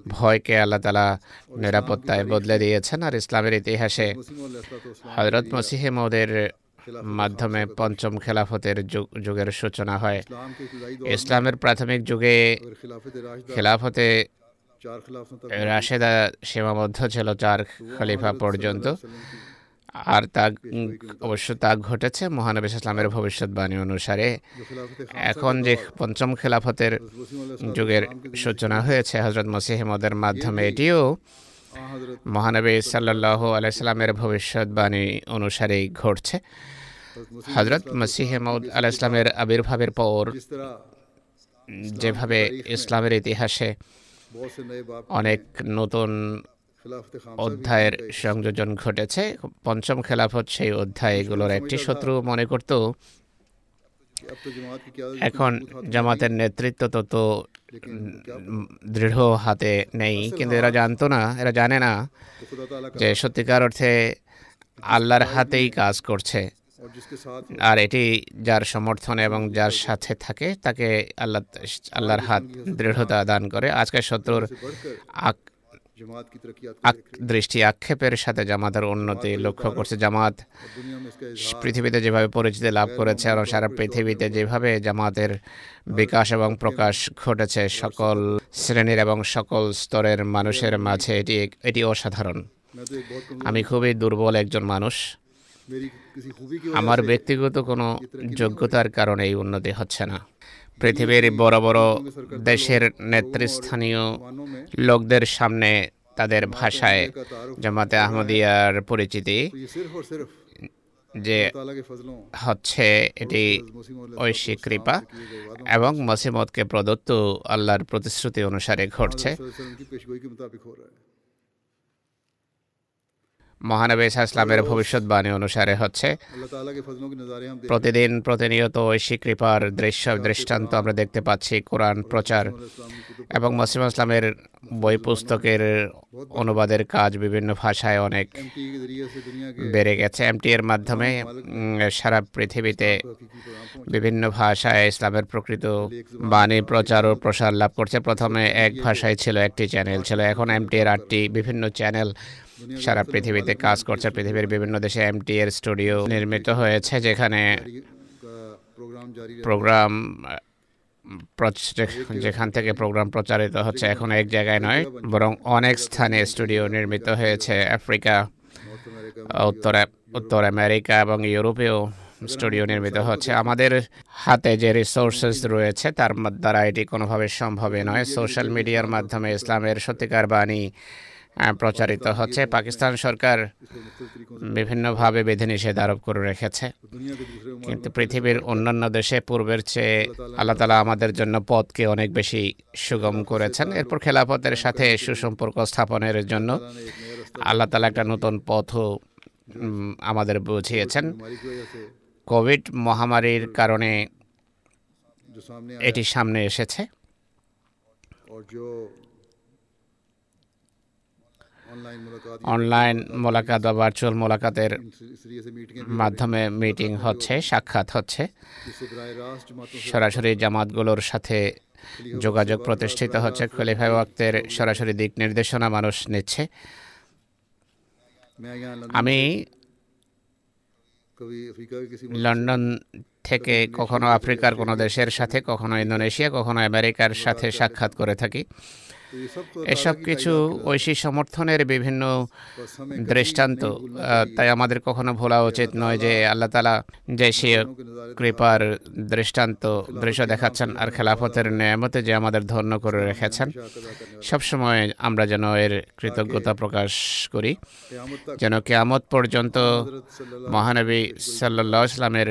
ভয়কে আল্লাহ তালা নিরাপত্তায় বদলে দিয়েছেন আর ইসলামের ইতিহাসে হজরত মসিহে মোদের মাধ্যমে পঞ্চম খেলাফতের যুগের সূচনা হয়। ইসলামের প্রাথমিক যুগে খেলাফতে রাশেদা সীমাবদ্ধ ছিল চার খলিফা পর্যন্ত। আর তা অবশ্য তা ঘটেছে মহানবী ইসলামের ভবিষ্যৎবাণী অনুসারে। এখন যে পঞ্চম খেলাফতের যুগের সূচনা হয়েছে হজরত মসিহমদের মাধ্যমে এটিও মহানবী সাল্লাহ আলাইসাল্লামের ভবিষ্যৎবাণী অনুসারেই ঘটছে। হজরত মসিহমদ আলাহ ইসলামের আবির্ভাবের পর যেভাবে ইসলামের ইতিহাসে অনেক নতুন অধ্যায়ের সংযোজন ঘটেছে। পঞ্চম খেলাফত সেই অধ্যায় এগুলোর একটি শত্রু মনে করত। এখন জামাতের নেতৃত্ব তো তো দৃঢ় হাতে নেই, কিন্তু এরা জানতো না, এরা জানে না যে সত্যিকার অর্থে আল্লাহর হাতেই কাজ করছে। আর এটি যার সমর্থন এবং যার সাথে থাকে, তাকে আল্লাহ আল্লাহর হাত দৃঢ়তা দান করে। আজকের শত্রুর দৃষ্টি আক্ষেপের সাথে জামাতের উন্নতি লক্ষ্য করছে। জামাত পৃথিবীতে যেভাবে পরিচিতি লাভ করেছে আর সারা পৃথিবীতে যেভাবে জামাতের বিকাশ এবং প্রকাশ ঘটেছে, সকল শ্রেণির এবং সকল স্তরের মানুষের মাঝে এটি এটি অসাধারণ। আমি খুবই দুর্বল একজন মানুষ। আমার ব্যক্তিগত কোনো যোগ্যতার কারণে এই উন্নতি হচ্ছে না পৃথিবীর বড় বড় দেশের নেতৃস্থানীয় লোকদের সামনে তাদের ভাষায় জামাতে আহমদিয়ার পরিচিতি যে হচ্ছে এটি ঐশী কৃপা এবং মসিমদকে প্রদত্ত আল্লাহর প্রতিশ্রুতি অনুসারে ঘটছে মহানবী ইসলামের ভবিষ্যৎবাণী অনুসারে হচ্ছে, প্রতিদিন প্রতিনিয়ত ঐশী কৃপার দৃশ্য, দৃষ্টান্ত আমরা দেখতে পাচ্ছি কোরআন প্রচার এবং মসিম ইসলামের বই পুস্তকের অনুবাদের কাজ বিভিন্ন ভাষায় অনেক বেড়ে গেছে। এমটি এর মাধ্যমে সারা পৃথিবীতে বিভিন্ন ভাষায় ইসলামের প্রকৃত বাণী, প্রচার ও প্রসার লাভ করছে। প্রথমে এক ভাষায় ছিল একটি চ্যানেল ছিল, এখন এমটি এর আটটি বিভিন্ন চ্যানেল সারা পৃথিবীতে কাজ করছে পৃথিবীর বিভিন্ন দেশে এমটিএর স্টুডিও নির্মিত হয়েছে যেখানে প্রোগ্রাম যেখান থেকে প্রোগ্রাম প্রচারিত হচ্ছে এখন এক জায়গায় নয় বরং অনেক স্থানে স্টুডিও নির্মিত হয়েছে আফ্রিকা উত্তর উত্তর আমেরিকা এবং ইউরোপেও স্টুডিও নির্মিত হচ্ছে। আমাদের হাতে যে রিসোর্সেস রয়েছে তার দ্বারা এটি কোনোভাবে সম্ভবই নয়। সোশ্যাল মিডিয়ার মাধ্যমে ইসলামের সত্যিকার বাণী প্রচারিত হচ্ছে। পাকিস্তান সরকার বিভিন্নভাবে বিধিনিষেধ আরোপ করে রেখেছে। কিন্তু পৃথিবীর অন্যান্য দেশে পূর্বের চেয়ে আল্লাহ তালা আমাদের জন্য পথকে অনেক বেশি সুগম করেছেন। এরপর খেলাফতের সাথে সুসম্পর্ক স্থাপনের জন্য আল্লাহ তালা একটা নতুন পথও আমাদের বুঝিয়েছেন। কোভিড মহামারীর কারণে এটি সামনে এসেছে। অনলাইন মোলাকাত বা ভার্চুয়াল মোলাকাতের মাধ্যমে মিটিং হচ্ছে সাক্ষাৎ হচ্ছে। সরাসরি জামাতগুলোর সাথে যোগাযোগ প্রতিষ্ঠিত হচ্ছে। খলিফা ওয়াক্তের সরাসরি দিক নির্দেশনা মানুষ নিচ্ছে। আমি লন্ডন থেকে কখনো আফ্রিকার কোনো দেশের সাথে কখনো ইন্দোনেশিয়া কখনো আমেরিকার সাথে সাক্ষাৎ করে থাকি। এসব কিছু ঐশী সমর্থনের বিভিন্ন দৃষ্টান্ত তাই আমাদের কখনো ভোলা উচিত নয় যে আল্লাহ তালা যে সে কৃপার দৃষ্টান্ত, দৃশ্য দেখাচ্ছেন আর খেলাফতের নিয়ামতে যে আমাদের ধন্য করে রেখেছেন। সবসময় আমরা যেন এর কৃতজ্ঞতা প্রকাশ করি। যেন কেয়ামত পর্যন্ত মহানবী সাল্লাহ ইসলামের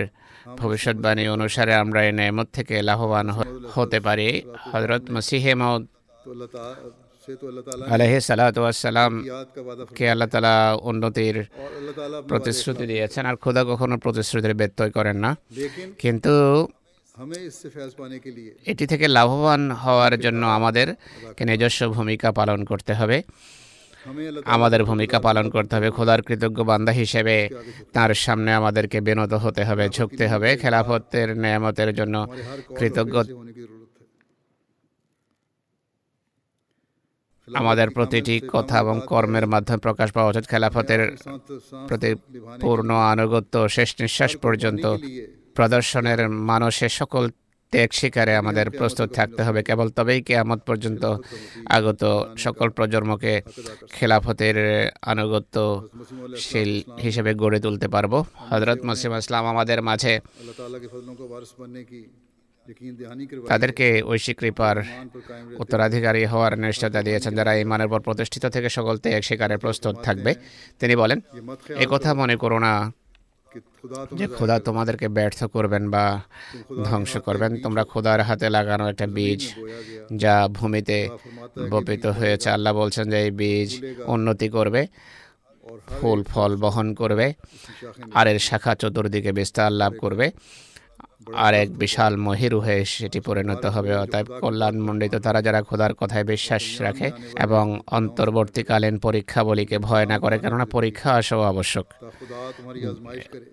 ভবিষ্যৎবাণী অনুসারে আমরা এই নেমত থেকে লাভবান হতে পারি। হজরত মসিহে মত আলহে সালাতাম কে আল্লাহ তালা উন্নতির প্রতিশ্রুতি দিয়েছেন আর খোদা কখনো প্রতিশ্রুতির ব্যত্যয় করেন না কিন্তু এটি থেকে লাভবান হওয়ার জন্য আমাদের নিজস্ব ভূমিকা পালন করতে হবে আমাদের ভূমিকা পালন করতে হবে খোদার কৃতজ্ঞ বান্দা হিসেবে তার সামনে আমাদেরকে বিনত হতে হবে ঝুঁকতে হবে খেলাফতের নিয়ামতের জন্য কৃতজ্ঞ আমাদের প্রতিটি কথা এবং কর্মের মাধ্যমে প্রকাশ পাওয়া উচিত। খেলাফতের প্রতি পূর্ণ আনুগত্য শেষ নিঃশ্বাস পর্যন্ত প্রদর্শনের মানুষের সকল ত্যাগ শিকারে আমাদের প্রস্তুত থাকতে হবে। কেবল তবেই কেয়ামত পর্যন্ত আগত সকল প্রজন্মকে খেলাফতের আনুগত্যশীল হিসেবে গড়ে তুলতে পারব। হজরত মসিম ইসলাম আমাদের মাঝে তাদেরকে ঐশী কৃপার উত্তরাধিকারী হওয়ার নিশ্চয়তা দিয়েছেন যারা ইমানের পর প্রতিষ্ঠিত থেকে সকল ত্যাগ শিকারে প্রস্তুত থাকবে তিনি বলেন একথা কথা মনে করো না যে খোদা তোমাদেরকে ব্যর্থ করবেন বা ধ্বংস করবেন। তোমরা খোদার হাতে লাগানো একটা বীজ যা ভূমিতে বপিত হয়েছে। আল্লাহ বলছেন যে এই বীজ উন্নতি করবে ফুল ফল বহন করবে আর এর শাখা চতুর্দিকে বিস্তার লাভ করবে। আর এক বিশাল মহিরুহে সেটি পরিণত হবে। অতএব কল্যাণমণ্ডিত তারা যারা খোদার কথায় বিশ্বাস রাখে এবং অন্তর্বর্তীকালীন পরীক্ষাবলীকে ভয় না করে কেননা পরীক্ষা আসাও আবশ্যক।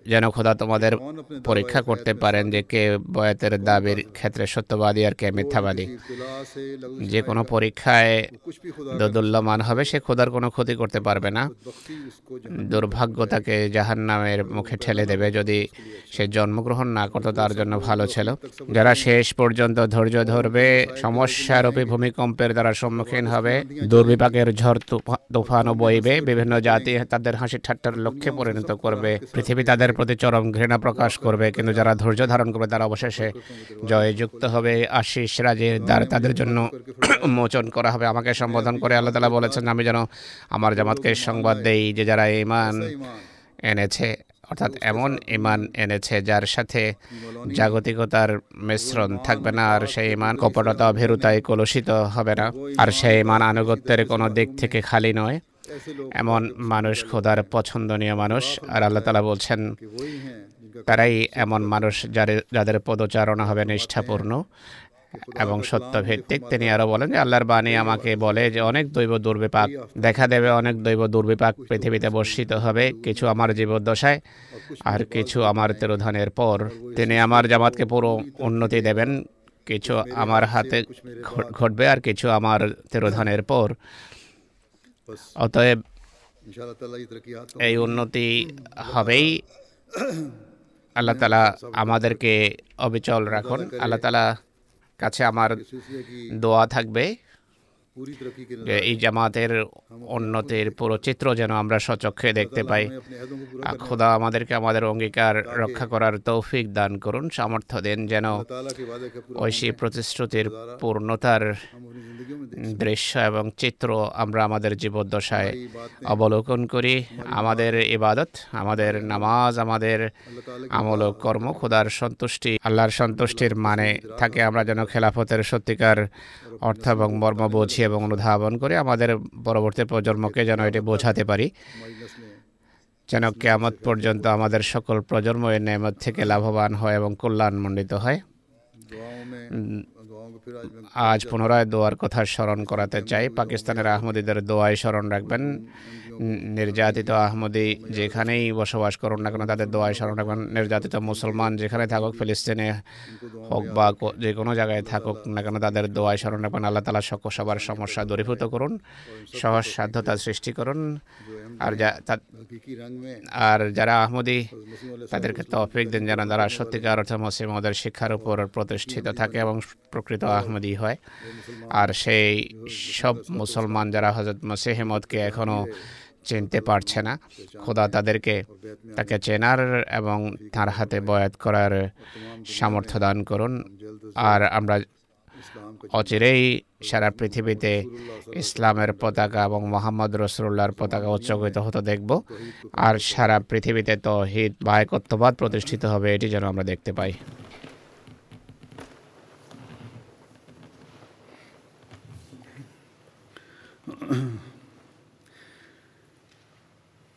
যেন খোদা তোমাদের পরীক্ষা করতে পারেন যে কে বয়াতের দাবির ক্ষেত্রে সত্যবাদী আর কে মিথ্যাবাদী। যে কোনো পরীক্ষায় দোদুল্যমান হবে সে খোদার কোনো ক্ষতি করতে পারবে না। দুর্ভাগ্য তাকে জাহান্নামের মুখে ঠেলে দেবে যদি সে জন্মগ্রহণ না করতো তার জন্য ভালো ছিল। যারা শেষ পর্যন্ত ধৈর্য ধরবে সমস্যারূপী ভূমিকম্পের দ্বারা সম্মুখীন হবে। দুর্বিপাকের ঝড় তুফানও বইবে। বিভিন্ন জাতি তাদের হাসি ঠাট্টার লক্ষ্যে পরিণত করবে। পৃথিবী তাদের প্রতি চরম ঘৃণা প্রকাশ করবে। কিন্তু যারা ধৈর্য ধারণ করবে, তারা অবশেষে জয়যুক্ত হবে। আশিস রাজের দ্বার তাদের জন্য মোচন করা হবে। আমাকে সম্বোধন করে আল্লাহ তালা বলেছেন, আমি যেন আমার জামাতকে সংবাদ দেই যে যারা ইমান এনেছে অর্থাৎ এমন ইমান এনেছে যার সাথে জাগতিকতার মিশ্রণ থাকবে না আর সেই ইমান কপটতা ভেরুতায় কলুষিত হবে না আর সেই ইমান আনুগত্যের কোনো দিক থেকে খালি নয়। এমন মানুষ খোদার পছন্দনীয় মানুষ আর আল্লাহ তালা বলছেন তারাই এমন মানুষ যাদের যাদের পদচারণা হবে নিষ্ঠাপূর্ণ। এবং সত্যভিত্তিক তিনি আরও বলেন যে আল্লাহর বাণী আমাকে বলে যে অনেক দৈব দুর্বিপাক দেখা দেবে অনেক দৈব দুর্বিপাক পৃথিবীতে বর্ষিত হবে কিছু আমার জীবদ্দশায় আর কিছু আমার তিরোধানের পর তিনি আমার জামাতকে পুরো উন্নতি দেবেন কিছু আমার হাতে ঘটবে আর কিছু আমার তিরোধানের পর। অতএব এই উন্নতি হবেই। আল্লাহ তালা আমাদেরকে অবিচল রাখুন। আল্লাহ তালা কাছে আমার দোয়া থাকবে। এই জামাতের উন্নতির পুরো চিত্র যেন আমরা সচক্ষে দেখতে পাই। খোদা আমাদেরকে আমাদের অঙ্গীকার রক্ষা করার তৌফিক দান করুন সামর্থ্য দেন যেন ঐশী প্রতিশ্রুতির পূর্ণতার দৃশ্য এবং চিত্র আমরা আমাদের জীবদ্দশায় অবলোকন করি। আমাদের ইবাদত আমাদের নামাজ আমাদের আমল কর্ম খোদার সন্তুষ্টি আল্লাহর সন্তুষ্টির মানে থাকে আমরা যেন খেলাফতের সত্যিকার অর্থ এবং মর্ম বুঝি এবং অনুধাবন করে আমাদের পরবর্তী প্রজন্মকে যেন এটি বোঝাতে পারি। যেন কেমত পর্যন্ত আমাদের সকল প্রজন্ম এর নেমত থেকে লাভবান হয় এবং কল্যাণমণ্ডিত হয়। আজ পুনরায় দোয়ার কথা স্মরণ করাতে চাই। পাকিস্তানের আহমদীদের দোয়ায় স্মরণ রাখবেন। নির্যাতিত আহমদি যেখানেই বসবাস করুন না কেন, তাদের দোয়ায় স্মরণ রাখবেন। নির্যাতিত মুসলমান যেখানে থাকুক, ফিলিস্তিনে হোক বা যে কোনো জায়গায় থাকুক না কেন, তাদের দোয়ায় স্মরণ রাখবেন। আল্লাহ তালা সক সবার সমস্যা দূরীভূত করুন, সহজ সাধ্যতা সৃষ্টি করুন। আর যা আর যারা আহমদি, তাদেরকে তফিক দিন যেন তারা সত্যিকার অর্থে মসিম ওদের শিক্ষার উপর প্রতিষ্ঠিত থাকে এবং প্রকৃত আহমদি হয়। আর সেই সব মুসলমান যারা হজরত মসিহমদকে এখনও চিনতে পারছে না। খোদা তাদেরকে তাকে চেনার এবং তার হাতে বয়াত করার সামর্থ্য দান করুন। আর আমরা অচিরেই সারা পৃথিবীতে ইসলামের পতাকা এবং মোহাম্মদ রসুল্লাহর পতাকা উচ্চগিত হতে দেখব। আর সারা পৃথিবীতে তো হিত বা একত্ববাদ প্রতিষ্ঠিত হবে, এটি যেন আমরা দেখতে পাই।